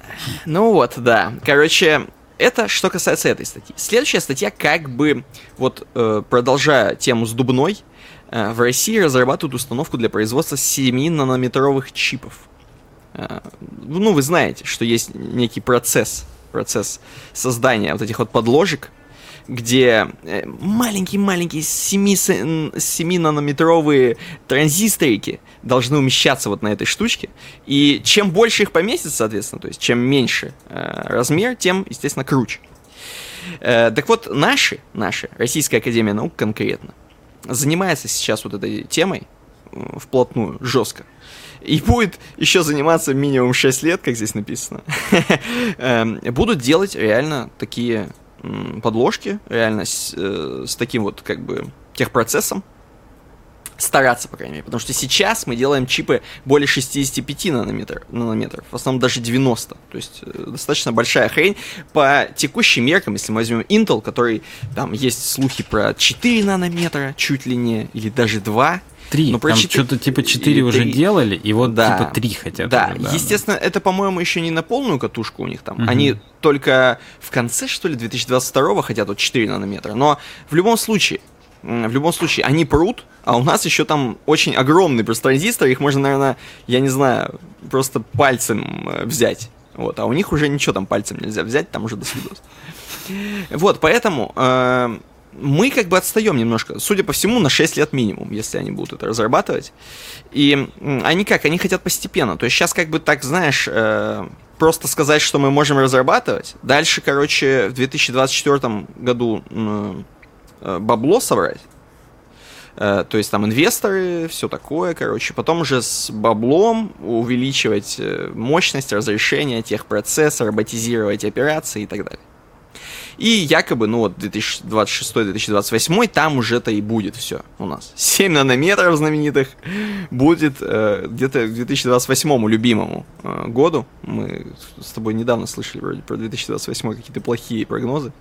Ну вот, да. Короче, это что касается этой статьи. Следующая статья, как бы, вот, э, продолжая тему с Дубной, э, в России разрабатывают установку для производства 7-нанометровых чипов. Э, ну, вы знаете, что есть некий процесс процесс создания вот этих вот подложек, где э, маленькие-маленькие 7-нанометровые транзисторики должны умещаться вот на этой штучке. И чем больше их поместится, соответственно, то есть чем меньше э, размер, тем, естественно, круче. Э, так вот, наши, наши, Российская Академия Наук конкретно, занимается сейчас вот этой темой вплотную, жестко. И будет еще заниматься минимум 6 лет, как здесь написано. Эм, будут делать реально такие подложки, реально с, э, с таким вот как бы техпроцессом, стараться, по крайней мере. Потому что сейчас мы делаем чипы более 65 нанометр, нанометров, в основном даже 90. То есть э, достаточно большая хрень. По текущим меркам, если мы возьмем Intel, который там есть слухи про 4 нанометра, чуть ли не, или даже 2, Три. Ну, про Там 4... что-то типа 4 уже 3. делали, и вот да. типа 3 хотят. Да, уже, да естественно, да. это, по-моему, еще не на полную катушку у них там. Угу. Они только в конце, что ли, 2022 хотят вот 4 нанометра. Но в любом случае, в любом случае, они прут, а у нас еще там очень огромный просто транзистор, их можно, наверное, я не знаю, просто пальцем э, взять. Вот, а у них уже ничего там пальцем нельзя взять, там уже до свидос. Вот, поэтому э, мы как бы отстаем немножко, судя по всему, на 6 лет минимум, если они будут это разрабатывать. И они как, они хотят постепенно. То есть сейчас как бы так, знаешь, э, просто сказать, что мы можем разрабатывать. Дальше, короче, в 2024 году э, бабло собрать. Э, то есть там инвесторы, все такое, короче. Потом уже с баблом увеличивать э, мощность, разрешение тех процессов, роботизировать операции и так далее. И якобы, ну вот 2026-2028, там уже это и будет все у нас. 7 нанометров знаменитых будет э, где-то к 2028 любимому э, году. Мы с тобой недавно слышали вроде про 2028 какие-то плохие прогнозы.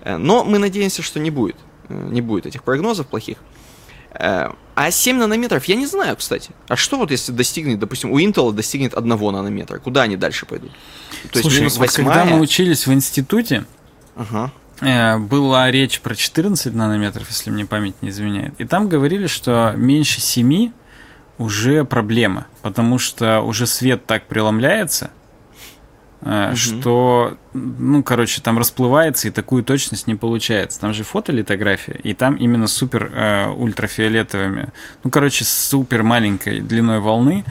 Э, но мы надеемся, что не будет. Э, не будет этих прогнозов плохих. Э, а 7 нанометров, я не знаю, кстати. А что вот если достигнет, допустим, у Intel достигнет 1 нанометра? Куда они дальше пойдут? То Слушай, есть минус 8 вот когда мы учились в институте, Ага. Э, была речь про 14 нанометров, если мне память не изменяет. И там говорили, что меньше 7 уже проблема, потому что уже свет так преломляется, угу. что, ну, короче, там расплывается и такую точность не получается. Там же фотолитография, и там именно супер э, ультрафиолетовыми, ну, короче, супер маленькой длиной волны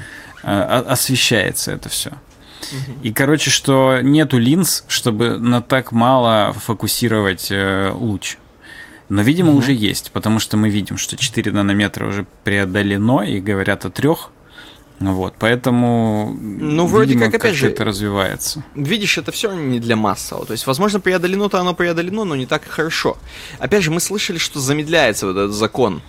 э, освещается это все. И, короче, что нету линз, чтобы на так мало фокусировать э, луч. Но, видимо, угу. уже есть, потому что мы видим, что 4 нанометра уже преодолено и говорят о трех. Вот, поэтому, ну, вроде видимо, как, опять же, это развивается. Видишь, это все не для массового. То есть, возможно, преодолено-то оно преодолено, но не так хорошо. Опять же, мы слышали, что замедляется вот этот закон,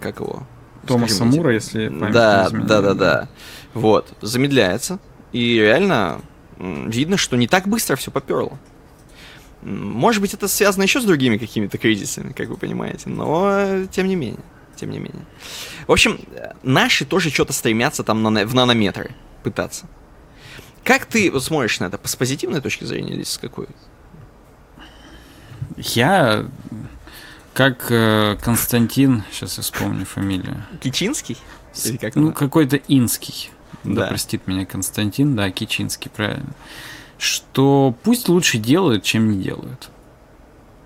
как его? Томаса Мура, если память Да, да, да, да. Вот, замедляется. И реально видно, что не так быстро все поперло. Может быть, это связано еще с другими какими-то кризисами, как вы понимаете, но тем не менее, тем не менее. В общем, наши тоже что-то стремятся там на, в нанометры пытаться. Как ты вот смотришь на это? С позитивной точки зрения или с какой? Я как э, Константин, сейчас я вспомню фамилию. Кичинский? Или как ну, какой-то инский. Да. да простит меня Константин, да, Кичинский, правильно. Что пусть лучше делают, чем не делают.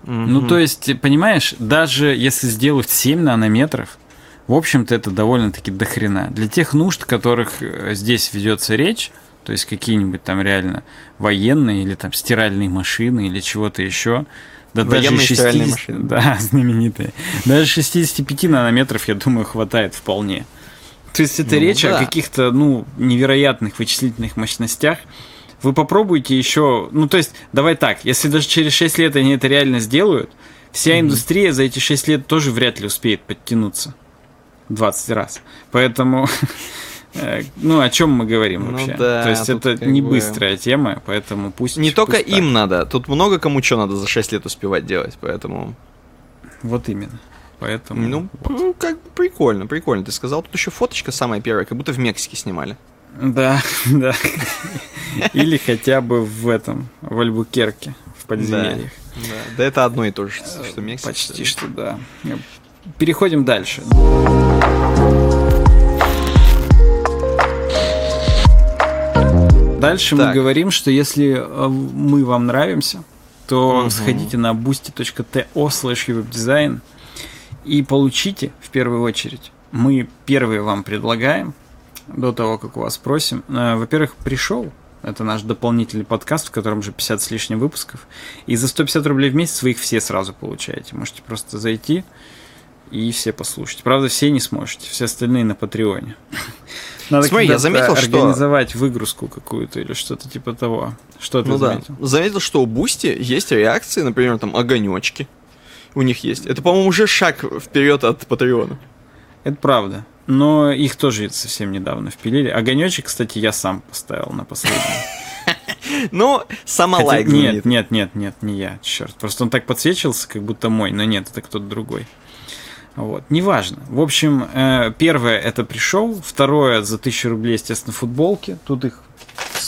Mm-hmm. Ну, то есть, понимаешь, даже если сделают 7 нанометров, в общем-то, это довольно-таки дохрена. Для тех нужд, которых э, здесь ведется речь, то есть какие-нибудь там реально военные или там стиральные машины или чего-то еще, да Военные даже 60, машины. Да, знаменитые. Даже 65 нанометров, я думаю, хватает вполне. То есть это ну, речь да. о каких-то, ну, невероятных вычислительных мощностях. Вы попробуйте еще, ну, то есть, давай так, если даже через 6 лет они это реально сделают, вся mm-hmm. индустрия за эти 6 лет тоже вряд ли успеет подтянуться 20 раз. Поэтому Э, ну, о чем мы говорим ну, вообще? Да, То есть это не бы... быстрая тема, поэтому пусть... Не пусть только так. им надо, тут много кому что надо за 6 лет успевать делать, поэтому... Вот именно. Поэтому... Ну, как бы прикольно, прикольно. Ты сказал, тут еще фоточка самая первая, как будто в Мексике снимали. Да, да. Или хотя бы в этом, в Альбукерке, в подземельях. Да, да. да это одно и то же, что Мексика. Почти что, да. Переходим дальше. Дальше так. мы говорим, что если э, мы вам нравимся, то угу. сходите на boosty.to slash webdesign и получите в первую очередь. Мы первые вам предлагаем, до того, как у вас просим. Э, во-первых, pre-show это наш дополнительный подкаст, в котором уже 50 с лишним выпусков. И за 150 рублей в месяц вы их все сразу получаете. Можете просто зайти и все послушать. Правда, все не сможете, все остальные на Патреоне. Надо Смотри, я заметил, организовать что... организовать выгрузку какую-то или что-то типа того. Что ты ну заметил? Да. Заметил, что у Бусти есть реакции, например, там огонечки. У них есть. Это, по-моему, уже шаг вперед от Патреона. Это правда. Но их тоже совсем недавно впилили. Огонечек, кстати, я сам поставил на последний. Ну, сама лайк. Нет, нет, нет, нет, не я, черт. Просто он так подсвечивался, как будто мой, но нет, это кто-то другой. Вот, неважно. В общем, э, первое это пришел, второе за 1000 рублей, естественно, футболки. Тут их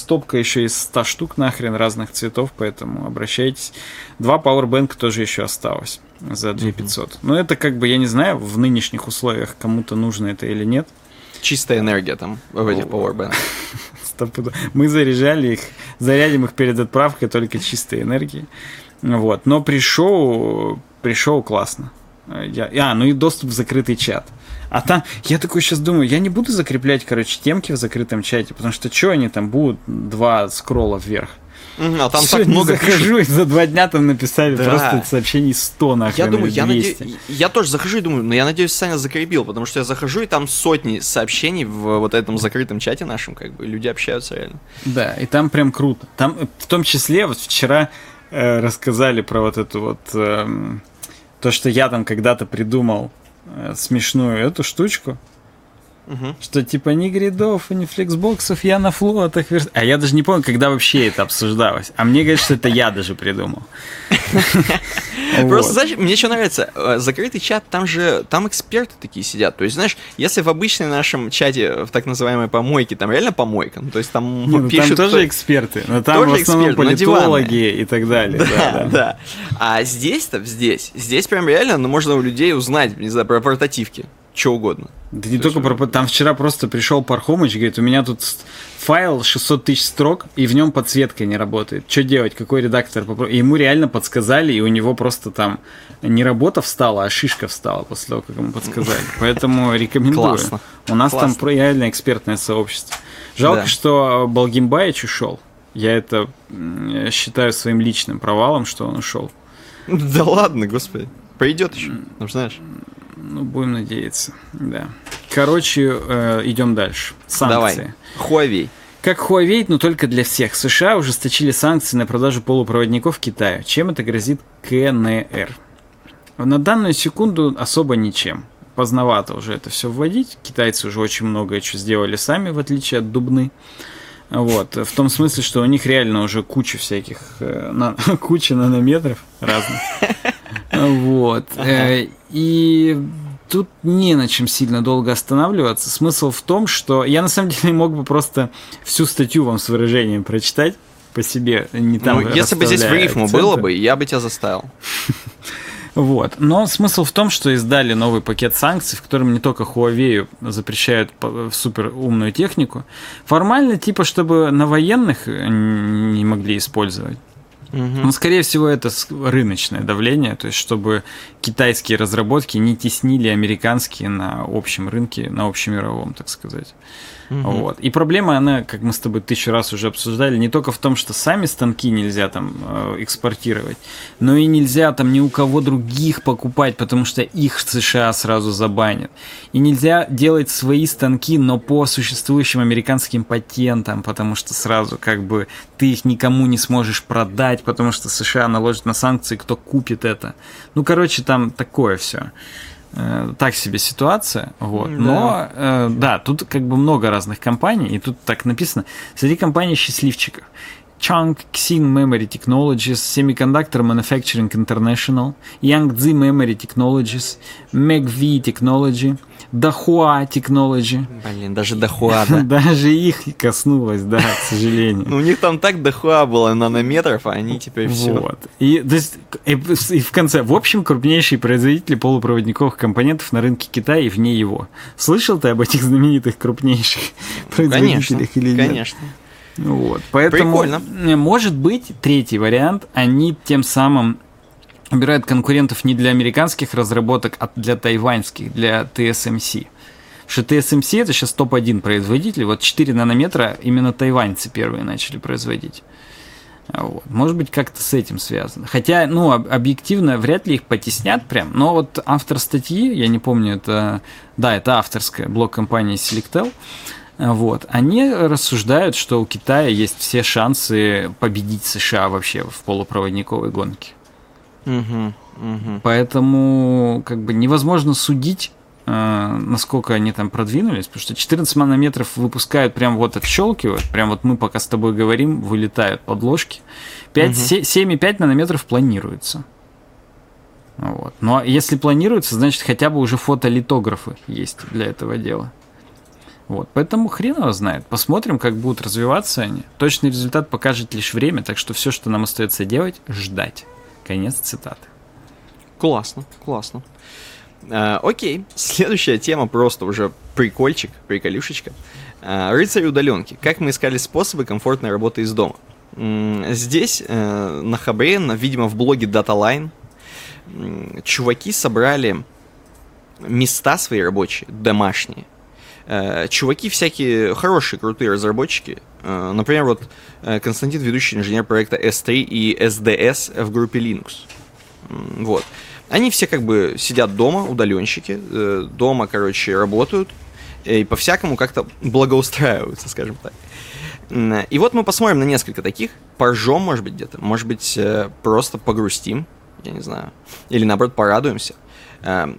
стопка еще из 100 штук нахрен разных цветов, поэтому обращайтесь. Два Powerbank тоже еще осталось за 2500. Mm-hmm. Но это как бы, я не знаю, в нынешних условиях кому-то нужно это или нет. Чистая энергия там в этих Powerbank. Мы заряжали их, зарядим их перед отправкой только чистой энергией. Вот. Но пришел, пришел классно. Я, а, ну и доступ в закрытый чат. А там, я такой сейчас думаю, я не буду закреплять, короче, темки в закрытом чате, потому что что они там будут два скролла вверх. А там Все, так много захожу, и за два дня там написали да. просто сообщений 100 нахрен, Я думаю, я, наде... я тоже захожу и думаю, ну я надеюсь, Саня закрепил, потому что я захожу, и там сотни сообщений в вот этом закрытом чате нашем, как бы, люди общаются реально. Да, и там прям круто. Там в том числе, вот вчера э, рассказали про вот эту вот... Э, то, что я там когда-то придумал э, смешную эту штучку, Угу. Что типа ни гридов, ни флексбоксов, я на флотах. Верс... А я даже не помню, когда вообще это обсуждалось. А мне говорят, что это я даже придумал. Просто, знаешь, мне что нравится, э, закрытый чат, там же, там эксперты такие сидят. То есть, знаешь, если в обычном нашем чате, в так называемой помойке, там реально помойка, ну, то есть там ну, пишут... Там тоже эксперты, но там в основном политологи и так далее. Да, да. А здесь-то, здесь, здесь прям реально, ну, можно у людей узнать, не знаю, про портативки что угодно. Да не только про... Там вчера просто пришел Пархомыч, говорит, у меня тут файл 600 тысяч строк, и в нем подсветка не работает. Что делать? Какой редактор? И ему реально подсказали, и у него просто там не работа встала, а шишка встала после того, как ему подсказали. Поэтому рекомендую. Классно. У нас Классно. там реально экспертное сообщество. Жалко, да. что Балгимбаич ушел. Я это считаю своим личным провалом, что он ушел. Да ладно, господи. Придет еще, ну знаешь. Ну, будем надеяться, да. Короче, э, идем дальше. Санкции. Давай. Huawei. Как Huawei, но только для всех. США ужесточили санкции на продажу полупроводников Китаю. Чем это грозит КНР? На данную секунду особо ничем. Поздновато уже это все вводить. Китайцы уже очень многое что сделали сами, в отличие от Дубны. Вот, в том смысле, что у них реально уже куча всяких, э, на, куча нанометров разных. Вот. Э, и тут не на чем сильно долго останавливаться. Смысл в том, что я на самом деле мог бы просто всю статью вам с выражением прочитать по себе, не там. Ну, если бы здесь в рифму акценты. было бы, я бы тебя заставил. Вот. Но смысл в том, что издали новый пакет санкций, в котором не только Huawei запрещают супер умную технику, формально типа, чтобы на военных не могли использовать. Угу. Но, скорее всего, это рыночное давление, то есть, чтобы китайские разработки не теснили американские на общем рынке, на общемировом, так сказать. Угу. Вот. И проблема, она, как мы с тобой тысячу раз уже обсуждали, не только в том, что сами станки нельзя там э, экспортировать, но и нельзя там ни у кого других покупать, потому что их США сразу забанят. И нельзя делать свои станки, но по существующим американским патентам, потому что сразу как бы ты их никому не сможешь продать, потому что США наложат на санкции, кто купит это. Ну, короче, там такое все. Э, так себе ситуация, вот. Да. Но э, да, тут как бы много разных компаний, и тут так написано. Среди компаний счастливчиков. Chunk Xin Memory Technologies, Semiconductor Manufacturing International, Yangtze Memory Technologies, MacV Technology, Dahua Technology. Блин, даже Dahua, да? даже их коснулось, да, к сожалению. Ну, у них там так Dahua было нанометров, а они теперь все. Вот. И, то есть, и, и в конце, в общем, крупнейшие производители полупроводниковых компонентов на рынке Китая и вне его. Слышал ты об этих знаменитых крупнейших производителях или нет? Конечно. Вот. Поэтому, Прикольно. может быть, третий вариант, они тем самым убирают конкурентов не для американских разработок, а для тайваньских, для TSMC. Что TSMC это сейчас топ-1 производитель, вот 4 нанометра именно тайваньцы первые начали производить. Вот. Может быть, как-то с этим связано. Хотя, ну, объективно, вряд ли их потеснят прям. Но вот автор статьи, я не помню, это... Да, это авторская блок компании Selectel. Вот. Они рассуждают, что у Китая есть все шансы победить США вообще в полупроводниковой гонке. Угу, угу. Поэтому как бы невозможно судить, э, насколько они там продвинулись, потому что 14 нанометров выпускают прям вот отщелкивают, прям вот мы пока с тобой говорим, вылетают подложки. 5, угу. 7,5 нанометров планируется. Вот. Но если планируется, значит хотя бы уже фотолитографы есть для этого дела. Вот, поэтому хрен его знает. Посмотрим, как будут развиваться они. Точный результат покажет лишь время, так что все, что нам остается делать, ждать. Конец цитаты. Классно, классно. А, окей, следующая тема просто уже прикольчик, приколюшечка. А, рыцарь удаленки. Как мы искали способы комфортной работы из дома. Здесь, э, на Хабре, видимо, в блоге DataLine, чуваки собрали места свои рабочие, домашние, Э, чуваки всякие хорошие, крутые разработчики. Э, например, вот э, Константин, ведущий инженер проекта S3 и SDS в группе Linux. Вот. Они все как бы сидят дома, удаленщики, дома, короче, работают и по-всякому как-то благоустраиваются, скажем так. И вот мы посмотрим на несколько таких, поржем, может быть, где-то, может быть, просто погрустим, я не знаю, или наоборот порадуемся.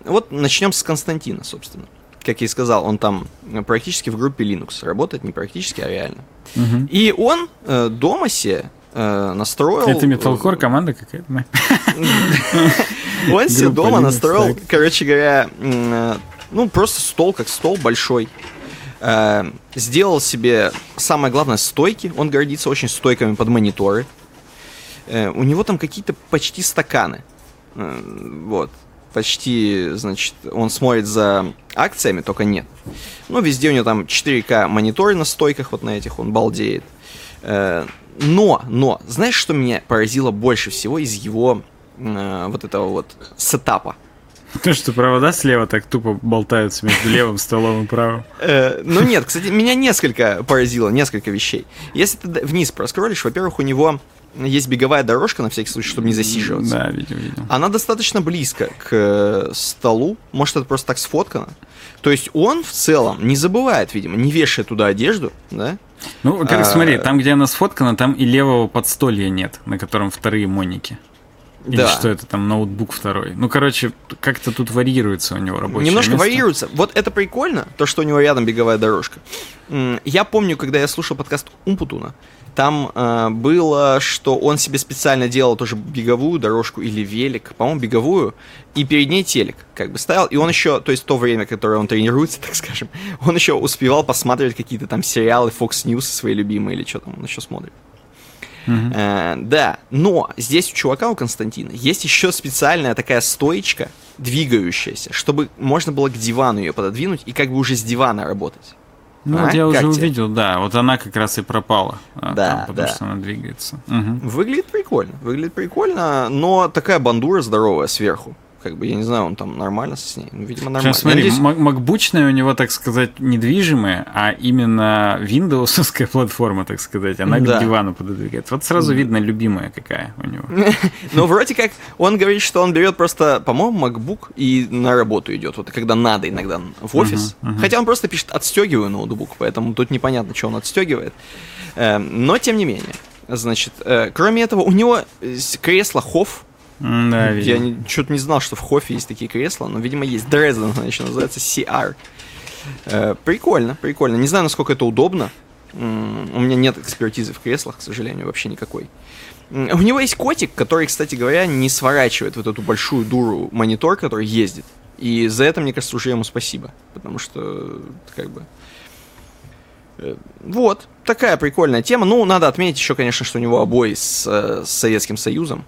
Вот начнем с Константина, собственно как я и сказал, он там практически в группе Linux работает, не практически, а реально. Угу. И он э, дома себе э, настроил... Это металкор команда какая-то, Он себе дома настроил, короче говоря, э, ну, просто стол, как стол большой. Э, сделал себе, самое главное, стойки. Он гордится очень стойками под мониторы. Э, у него там какие-то почти стаканы. Вот почти, значит, он смотрит за акциями, только нет. Ну, везде у него там 4К мониторы на стойках, вот на этих он балдеет. Э, но, но, знаешь, что меня поразило больше всего из его э, вот этого вот сетапа? То, что провода слева так тупо болтаются между левым столом и правым. Э, ну нет, кстати, меня несколько поразило, несколько вещей. Если ты вниз проскролишь, во-первых, у него есть беговая дорожка, на всякий случай, чтобы не засиживаться. Да, видел, видел. Она достаточно близко к э, столу. Может, это просто так сфоткано. То есть он в целом не забывает, видимо, не вешает туда одежду, да? Ну, во-первых, а... смотри, там, где она сфоткана, там и левого подстолья нет, на котором вторые моники. Или Да. что это там, ноутбук второй. Ну, короче, как-то тут варьируется у него рабочее Немножко место. варьируется. Вот это прикольно, то, что у него рядом беговая дорожка. Я помню, когда я слушал подкаст Умпутуна, там э, было, что он себе специально делал тоже беговую дорожку или велик, по-моему, беговую, и перед ней телек как бы ставил. И он еще, то есть то время, которое он тренируется, так скажем, он еще успевал посматривать какие-то там сериалы Fox News свои любимые или что там он еще смотрит. Э, да, но здесь у чувака, у Константина, есть еще специальная такая стоечка, двигающаяся, чтобы можно было к дивану ее пододвинуть и как бы уже с дивана работать. Ну, А, вот я как уже тебе? увидел, да. Вот она как раз и пропала. а, Да, там, потому да. что она двигается. Мгм. Выглядит прикольно, выглядит прикольно, но такая бандура здоровая сверху. Как бы, я не знаю, он там нормально с ней. Ну, видимо, нормально. Причем, смотри, Надеюсь- мак- макбучная у него, так сказать, недвижимая, а именно виндовсовская платформа, так сказать, она Да. к дивану пододвигает. Вот сразу видно, любимая какая у него. Но вроде как он говорит, что он берет просто, по-моему, MacBook и на работу идет. Вот когда надо иногда в офис. Хотя он просто пишет отстегиваю ноутбук, поэтому тут непонятно, что он отстегивает. Эм, Но тем не менее. Значит, э, кроме этого, у него э, кресло Хофф. Да, Я что-то не знал, что в Хоффе есть такие кресла, но, видимо, есть. Дрезден, еще называется CR. Э, Прикольно, прикольно. Не знаю, насколько это удобно. У меня нет экспертизы в креслах, к сожалению, вообще никакой. У него есть котик, который, кстати говоря, не сворачивает вот эту большую дуру монитор, который ездит. И за это, мне кажется, уже ему спасибо. Потому что, э, как бы... э, Вот, такая прикольная тема. Ну, надо отметить еще, конечно, что у него обои с, с Советским Союзом.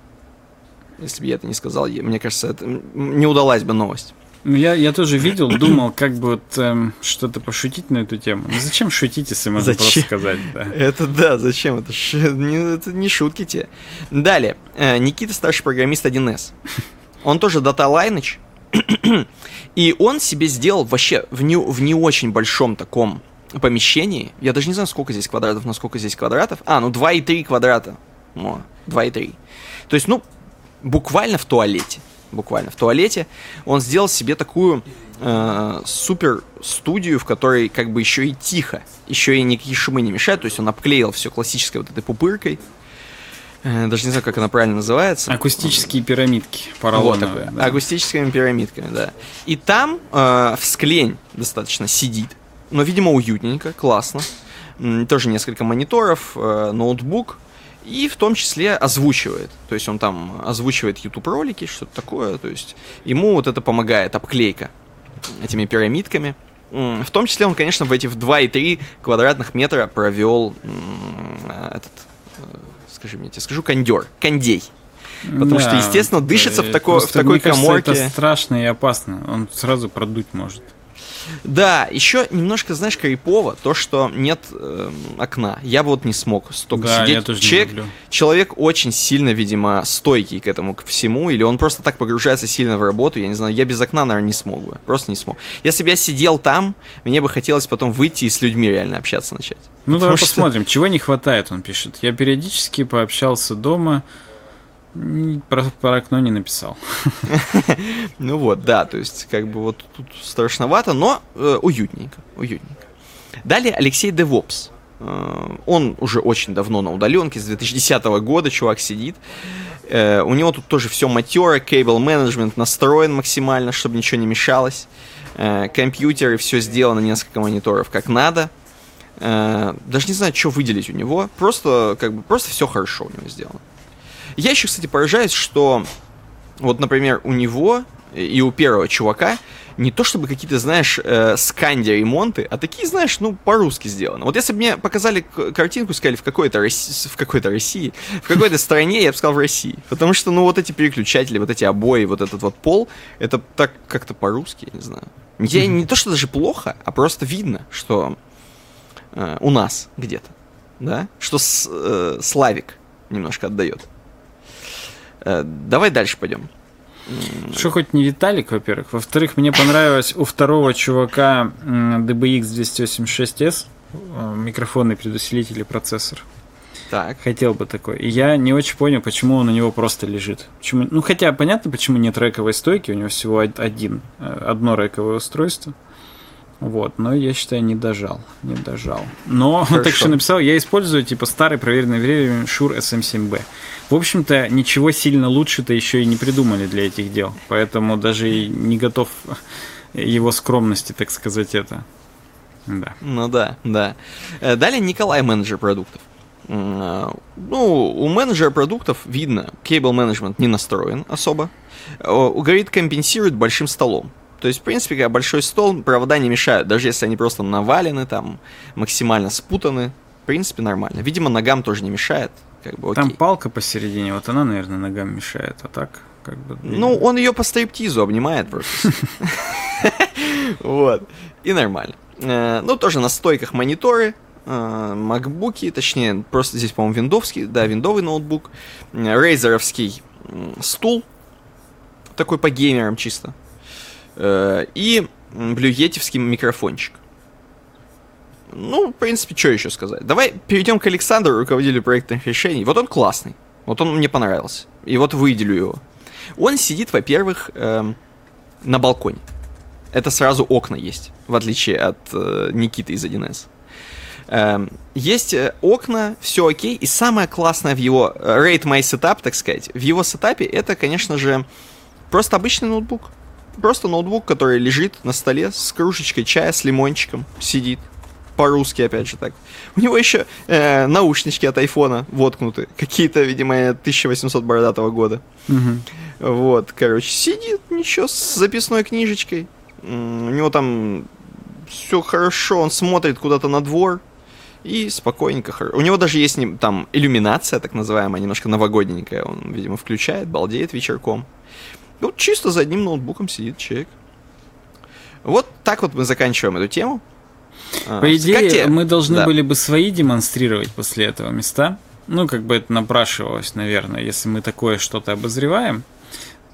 Если бы я это не сказал, мне кажется, это не удалась бы новость. Ну, Я, я тоже видел, думал, как бы вот эм, что-то пошутить на эту тему. Ну, зачем шутить, если можно просто Зачем? сказать, да? Это да, зачем? Это, ш- не, это не шутки те. Далее. Э, Никита старший программист 1С. Он тоже Data Lineage. И он себе сделал вообще в не, в не очень большом таком помещении. Я даже не знаю, сколько здесь квадратов, но сколько здесь квадратов. А, ну 2,3 квадрата. О, 2,3. То есть, ну, буквально в туалете. Буквально в туалете. Он сделал себе такую э, супер студию, в которой как бы еще и тихо, еще и никакие шумы не мешают. То есть он обклеил все классической вот этой пупыркой. Э, даже не знаю, как она правильно называется. Акустические пирамидки Вот поролоновые. такое. да. Акустическими пирамидками, да. И там э, всклень достаточно сидит. Но, видимо, уютненько, классно. Тоже несколько мониторов, э, ноутбук. И в том числе озвучивает. То есть он там озвучивает YouTube ролики, что-то такое. То есть ему вот это помогает, обклейка этими пирамидками. В том числе он, конечно, в эти в 2,3 квадратных метра провел э, этот, э, скажи мне, я тебе скажу, кондер, кондей. Потому что, естественно, дышится в тако- в такой мне кажется, каморке. это страшно и опасно. Он сразу продуть может. Да, еще немножко, знаешь, крипово то, что нет эм, окна. Я бы вот не смог столько да, сидеть. я тоже человек, не люблю. человек очень сильно, видимо, стойкий к этому, к всему, или он просто так погружается сильно в работу, я не знаю, я без окна, наверное, не смог бы, просто не смог. Если бы я сидел там, мне бы хотелось потом выйти и с людьми реально общаться начать. Ну, Потому давай что- посмотрим, чего не хватает, он пишет. Я периодически пообщался дома, про, про окно не написал. Ну вот, да, то есть как бы вот тут страшновато, но э, уютненько, уютненько. Далее Алексей Девопс. Э, он уже очень давно на удаленке, с 2010 года чувак сидит. Э, у него тут тоже все матеро, кейбл менеджмент настроен максимально, чтобы ничего не мешалось. Компьютеры, все сделано, несколько мониторов как надо. Даже не знаю, что выделить у него. Просто, как бы, просто все хорошо у него сделано. Я еще, кстати, поражаюсь, что вот, например, у него и у первого чувака не то чтобы какие-то, знаешь, э, сканди ремонты, а такие, знаешь, ну, по-русски сделаны. Вот если бы мне показали картинку, сказали в какой-то, Росси- в какой-то России, в какой-то стране, я бы сказал в России. Потому что, ну, вот эти переключатели, вот эти обои, вот этот вот пол, это так как-то по-русски, я не знаю. Я не то, что даже плохо, а просто видно, что э, у нас где-то, да, что с- э, Славик немножко отдает. Э, давай дальше пойдем. Что хоть не Виталик, во-первых. Во-вторых, мне понравилось у второго чувака DBX 286S э, микрофонный предусилитель и процессор. Так. Хотел бы такой. И я не очень понял, почему он у него просто лежит. Почему... Ну, хотя понятно, почему нет рековой стойки, у него всего од- один, э, одно рековое устройство. Вот, но я считаю, не дожал. Не дожал. Но Хорошо. так что написал, я использую типа старый проверенный временем Shure SM7B. В общем-то, ничего сильно лучше-то еще и не придумали для этих дел. Поэтому даже и не готов его скромности, так сказать, это. Да. Ну да, да. Э, Далее Николай, менеджер продуктов. Ну, у менеджера продуктов видно, кейбл менеджмент не настроен особо. Э, Говорит, компенсирует большим столом. То есть, в принципе, когда большой стол, провода не мешают, даже если они просто навалены, там, максимально спутаны. В принципе, нормально. Видимо, ногам тоже не мешает. Как бы, окей. Там палка посередине, вот она, наверное, ногам мешает, а так как бы... Ну, он ее по стриптизу обнимает просто. Вот. И нормально. Э, Ну, тоже на стойках мониторы, э, макбуки, точнее, просто здесь, по-моему, виндовский, да, виндовый ноутбук, э, рейзеровский стул, такой по геймерам чисто, и блюетевский микрофончик. Ну, в принципе, что еще сказать? Давай перейдем к Александру, руководителю проектных решений. Вот он классный. Вот он мне понравился. И вот выделю его. Он сидит, во-первых, эм, на балконе. Это сразу окна есть, в отличие от э, Никиты из 1С. Эм, есть э, окна, все окей. И самое классное в его э, rate my setup, так сказать, в его сетапе это, конечно же, просто обычный ноутбук. Просто ноутбук, который лежит на столе с кружечкой чая, с лимончиком, сидит. По-русски, опять же так. У него еще э, наушнички от айфона воткнуты. Какие-то, видимо, 1800 бородатого года. Мгм. Вот, короче, сидит, ничего, с записной книжечкой. У него там все хорошо, он смотрит куда-то на двор. И спокойненько. У него даже есть там иллюминация, так называемая, немножко новогодненькая. Он, видимо, включает, балдеет вечерком. Ну, чисто за одним ноутбуком сидит человек. Вот так вот мы заканчиваем эту тему. А, По идее, мы должны Да. были бы свои демонстрировать после этого места. Ну, как бы это напрашивалось, наверное. Если мы такое что-то обозреваем,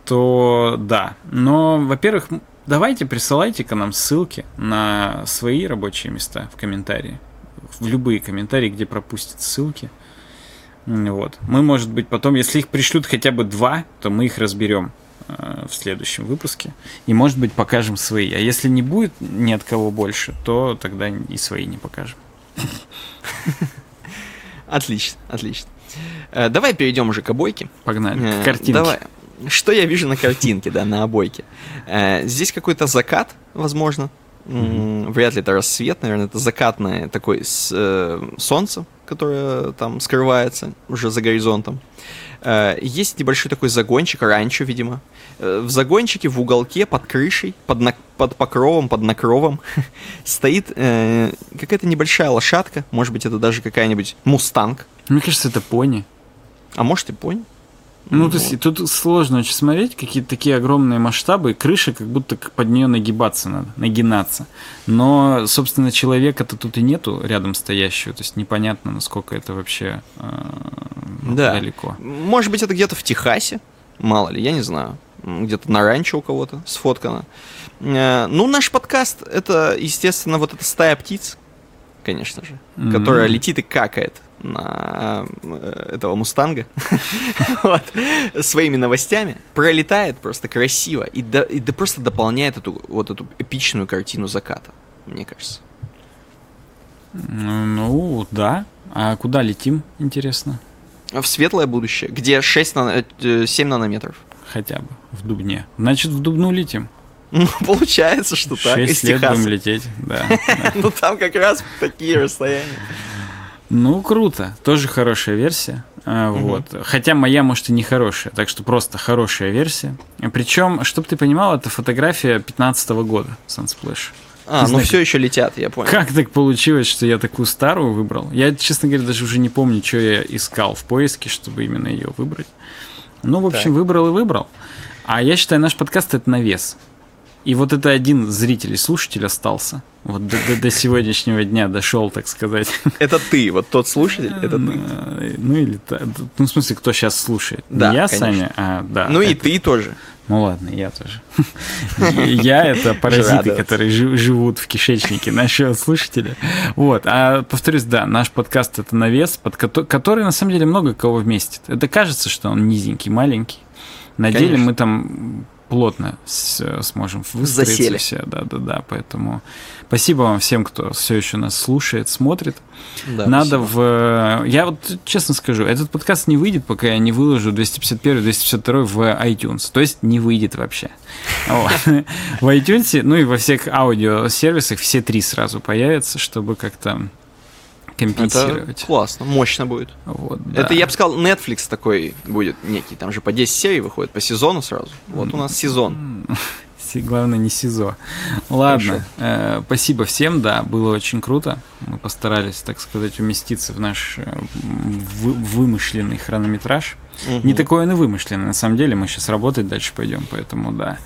то да. Но, во-первых, давайте присылайте-ка нам ссылки на свои рабочие места в комментарии. В любые комментарии, где пропустят ссылки. Вот. Мы, может быть, потом, если их пришлют хотя бы два, то мы их разберем в следующем выпуске. И, может быть, покажем свои. А если не будет ни от кого больше, то тогда и свои не покажем. Отлично, отлично. Э, давай перейдем уже к обойке. Погнали. Э, К картинке. Давай. Что я вижу на картинке, да, на обойке? Э, Здесь какой-то закат, возможно. Вряд ли это рассвет, наверное, это закатное такое с- э, солнце, которое там скрывается уже за горизонтом. Э, Есть небольшой такой загончик, ранчо, видимо. Э, В загончике, в уголке, под крышей, под, на- под покровом, под накровом стоит э, какая-то небольшая лошадка. Может быть, это даже какая-нибудь мустанг. Мне кажется, это пони. А может и понь. Ну, то есть тут сложно очень смотреть, какие-то такие огромные масштабы, и крыша как будто под нее нагибаться надо, нагинаться. Но, собственно, человека-то тут и нету рядом стоящего, то есть непонятно, насколько это вообще э, Да. далеко. Может быть, это где-то в Техасе, мало ли, я не знаю. Где-то на ранчо у кого-то сфоткано. Э, Ну, наш подкаст это, естественно, вот эта стая птиц, конечно же, Мгм. которая летит и какает на э, этого мустанга Вот. своими новостями, пролетает просто красиво и, до- и да просто дополняет эту вот эту эпичную картину заката, мне кажется. Ну, да. А куда летим, интересно? В светлое будущее, где 6 нано- э, 7 нанометров. Хотя бы в Дубне. Значит, в Дубну летим. Ну, получается, что так, Шесть лет Техаса. будем лететь, да. Ну там как раз такие расстояния. Ну, круто. Тоже хорошая версия. А, Вот. Хотя моя, может, и не хорошая. Так что просто хорошая версия. Причем, чтобы ты понимал, это фотография 15 года Sunsplash. А, ну все еще летят, я понял. Как так получилось, что я такую старую выбрал? Я, честно говоря, даже уже не помню, что я искал в поиске, чтобы именно ее выбрать. Ну, в общем, Так. выбрал и выбрал. А я считаю, наш подкаст это навес. И вот это один зритель и слушатель остался. Вот до, до- до сегодняшнего дня дошел, так сказать. Это ты, вот тот слушатель, это ты. Э, Ну или ну, в смысле, кто сейчас слушает? Да, Не я, конечно. Саня, а да. Ну и это- ты тоже. Ну ладно, я тоже. Я это паразиты, которые жи- живут в кишечнике нашего слушателя. Вот. А повторюсь, да, наш подкаст это навес, под кото- который на самом деле много кого вместит. Это кажется, что он низенький, маленький. На деле мы там плотно с, сможем выстроиться Засели. все. Да, да, да. Поэтому спасибо вам всем, кто все еще нас слушает, смотрит. Да, Надо спасибо. в... Я вот честно скажу, этот подкаст не выйдет, пока я не выложу 251-252 в iTunes. То есть не выйдет вообще. В iTunes, ну и во всех аудиосервисах все три сразу появятся, чтобы как-то Это компенсировать. классно, мощно будет. Вот, да. Это, я бы сказал, Netflix такой будет некий. Там же по 10 серий выходит по сезону сразу. Вот у нас сезон. Главное, не СИЗО. Ладно, э, спасибо всем, да, было очень круто. Мы постарались, так сказать, уместиться в наш э, вы- вымышленный хронометраж. Мгм. Не такой он и вымышленный, на самом деле, мы сейчас работать дальше пойдем, поэтому да.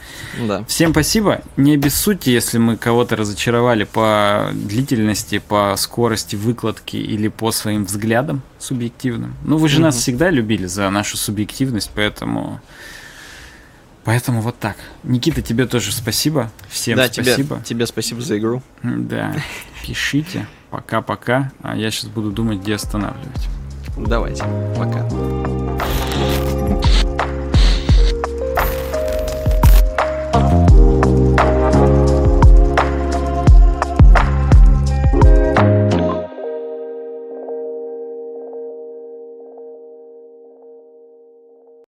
Да. Всем спасибо. Не обессудьте, если мы кого-то разочаровали по длительности, по скорости выкладки или по своим взглядам субъективным. Ну, вы же нас Мгм. всегда любили за нашу субъективность, поэтому... Поэтому вот так. Никита, тебе тоже спасибо. Всем да, спасибо. Тебе, тебе спасибо за игру. Да. Пишите. Пока-пока. А я сейчас буду думать, где останавливать. Давайте. Пока.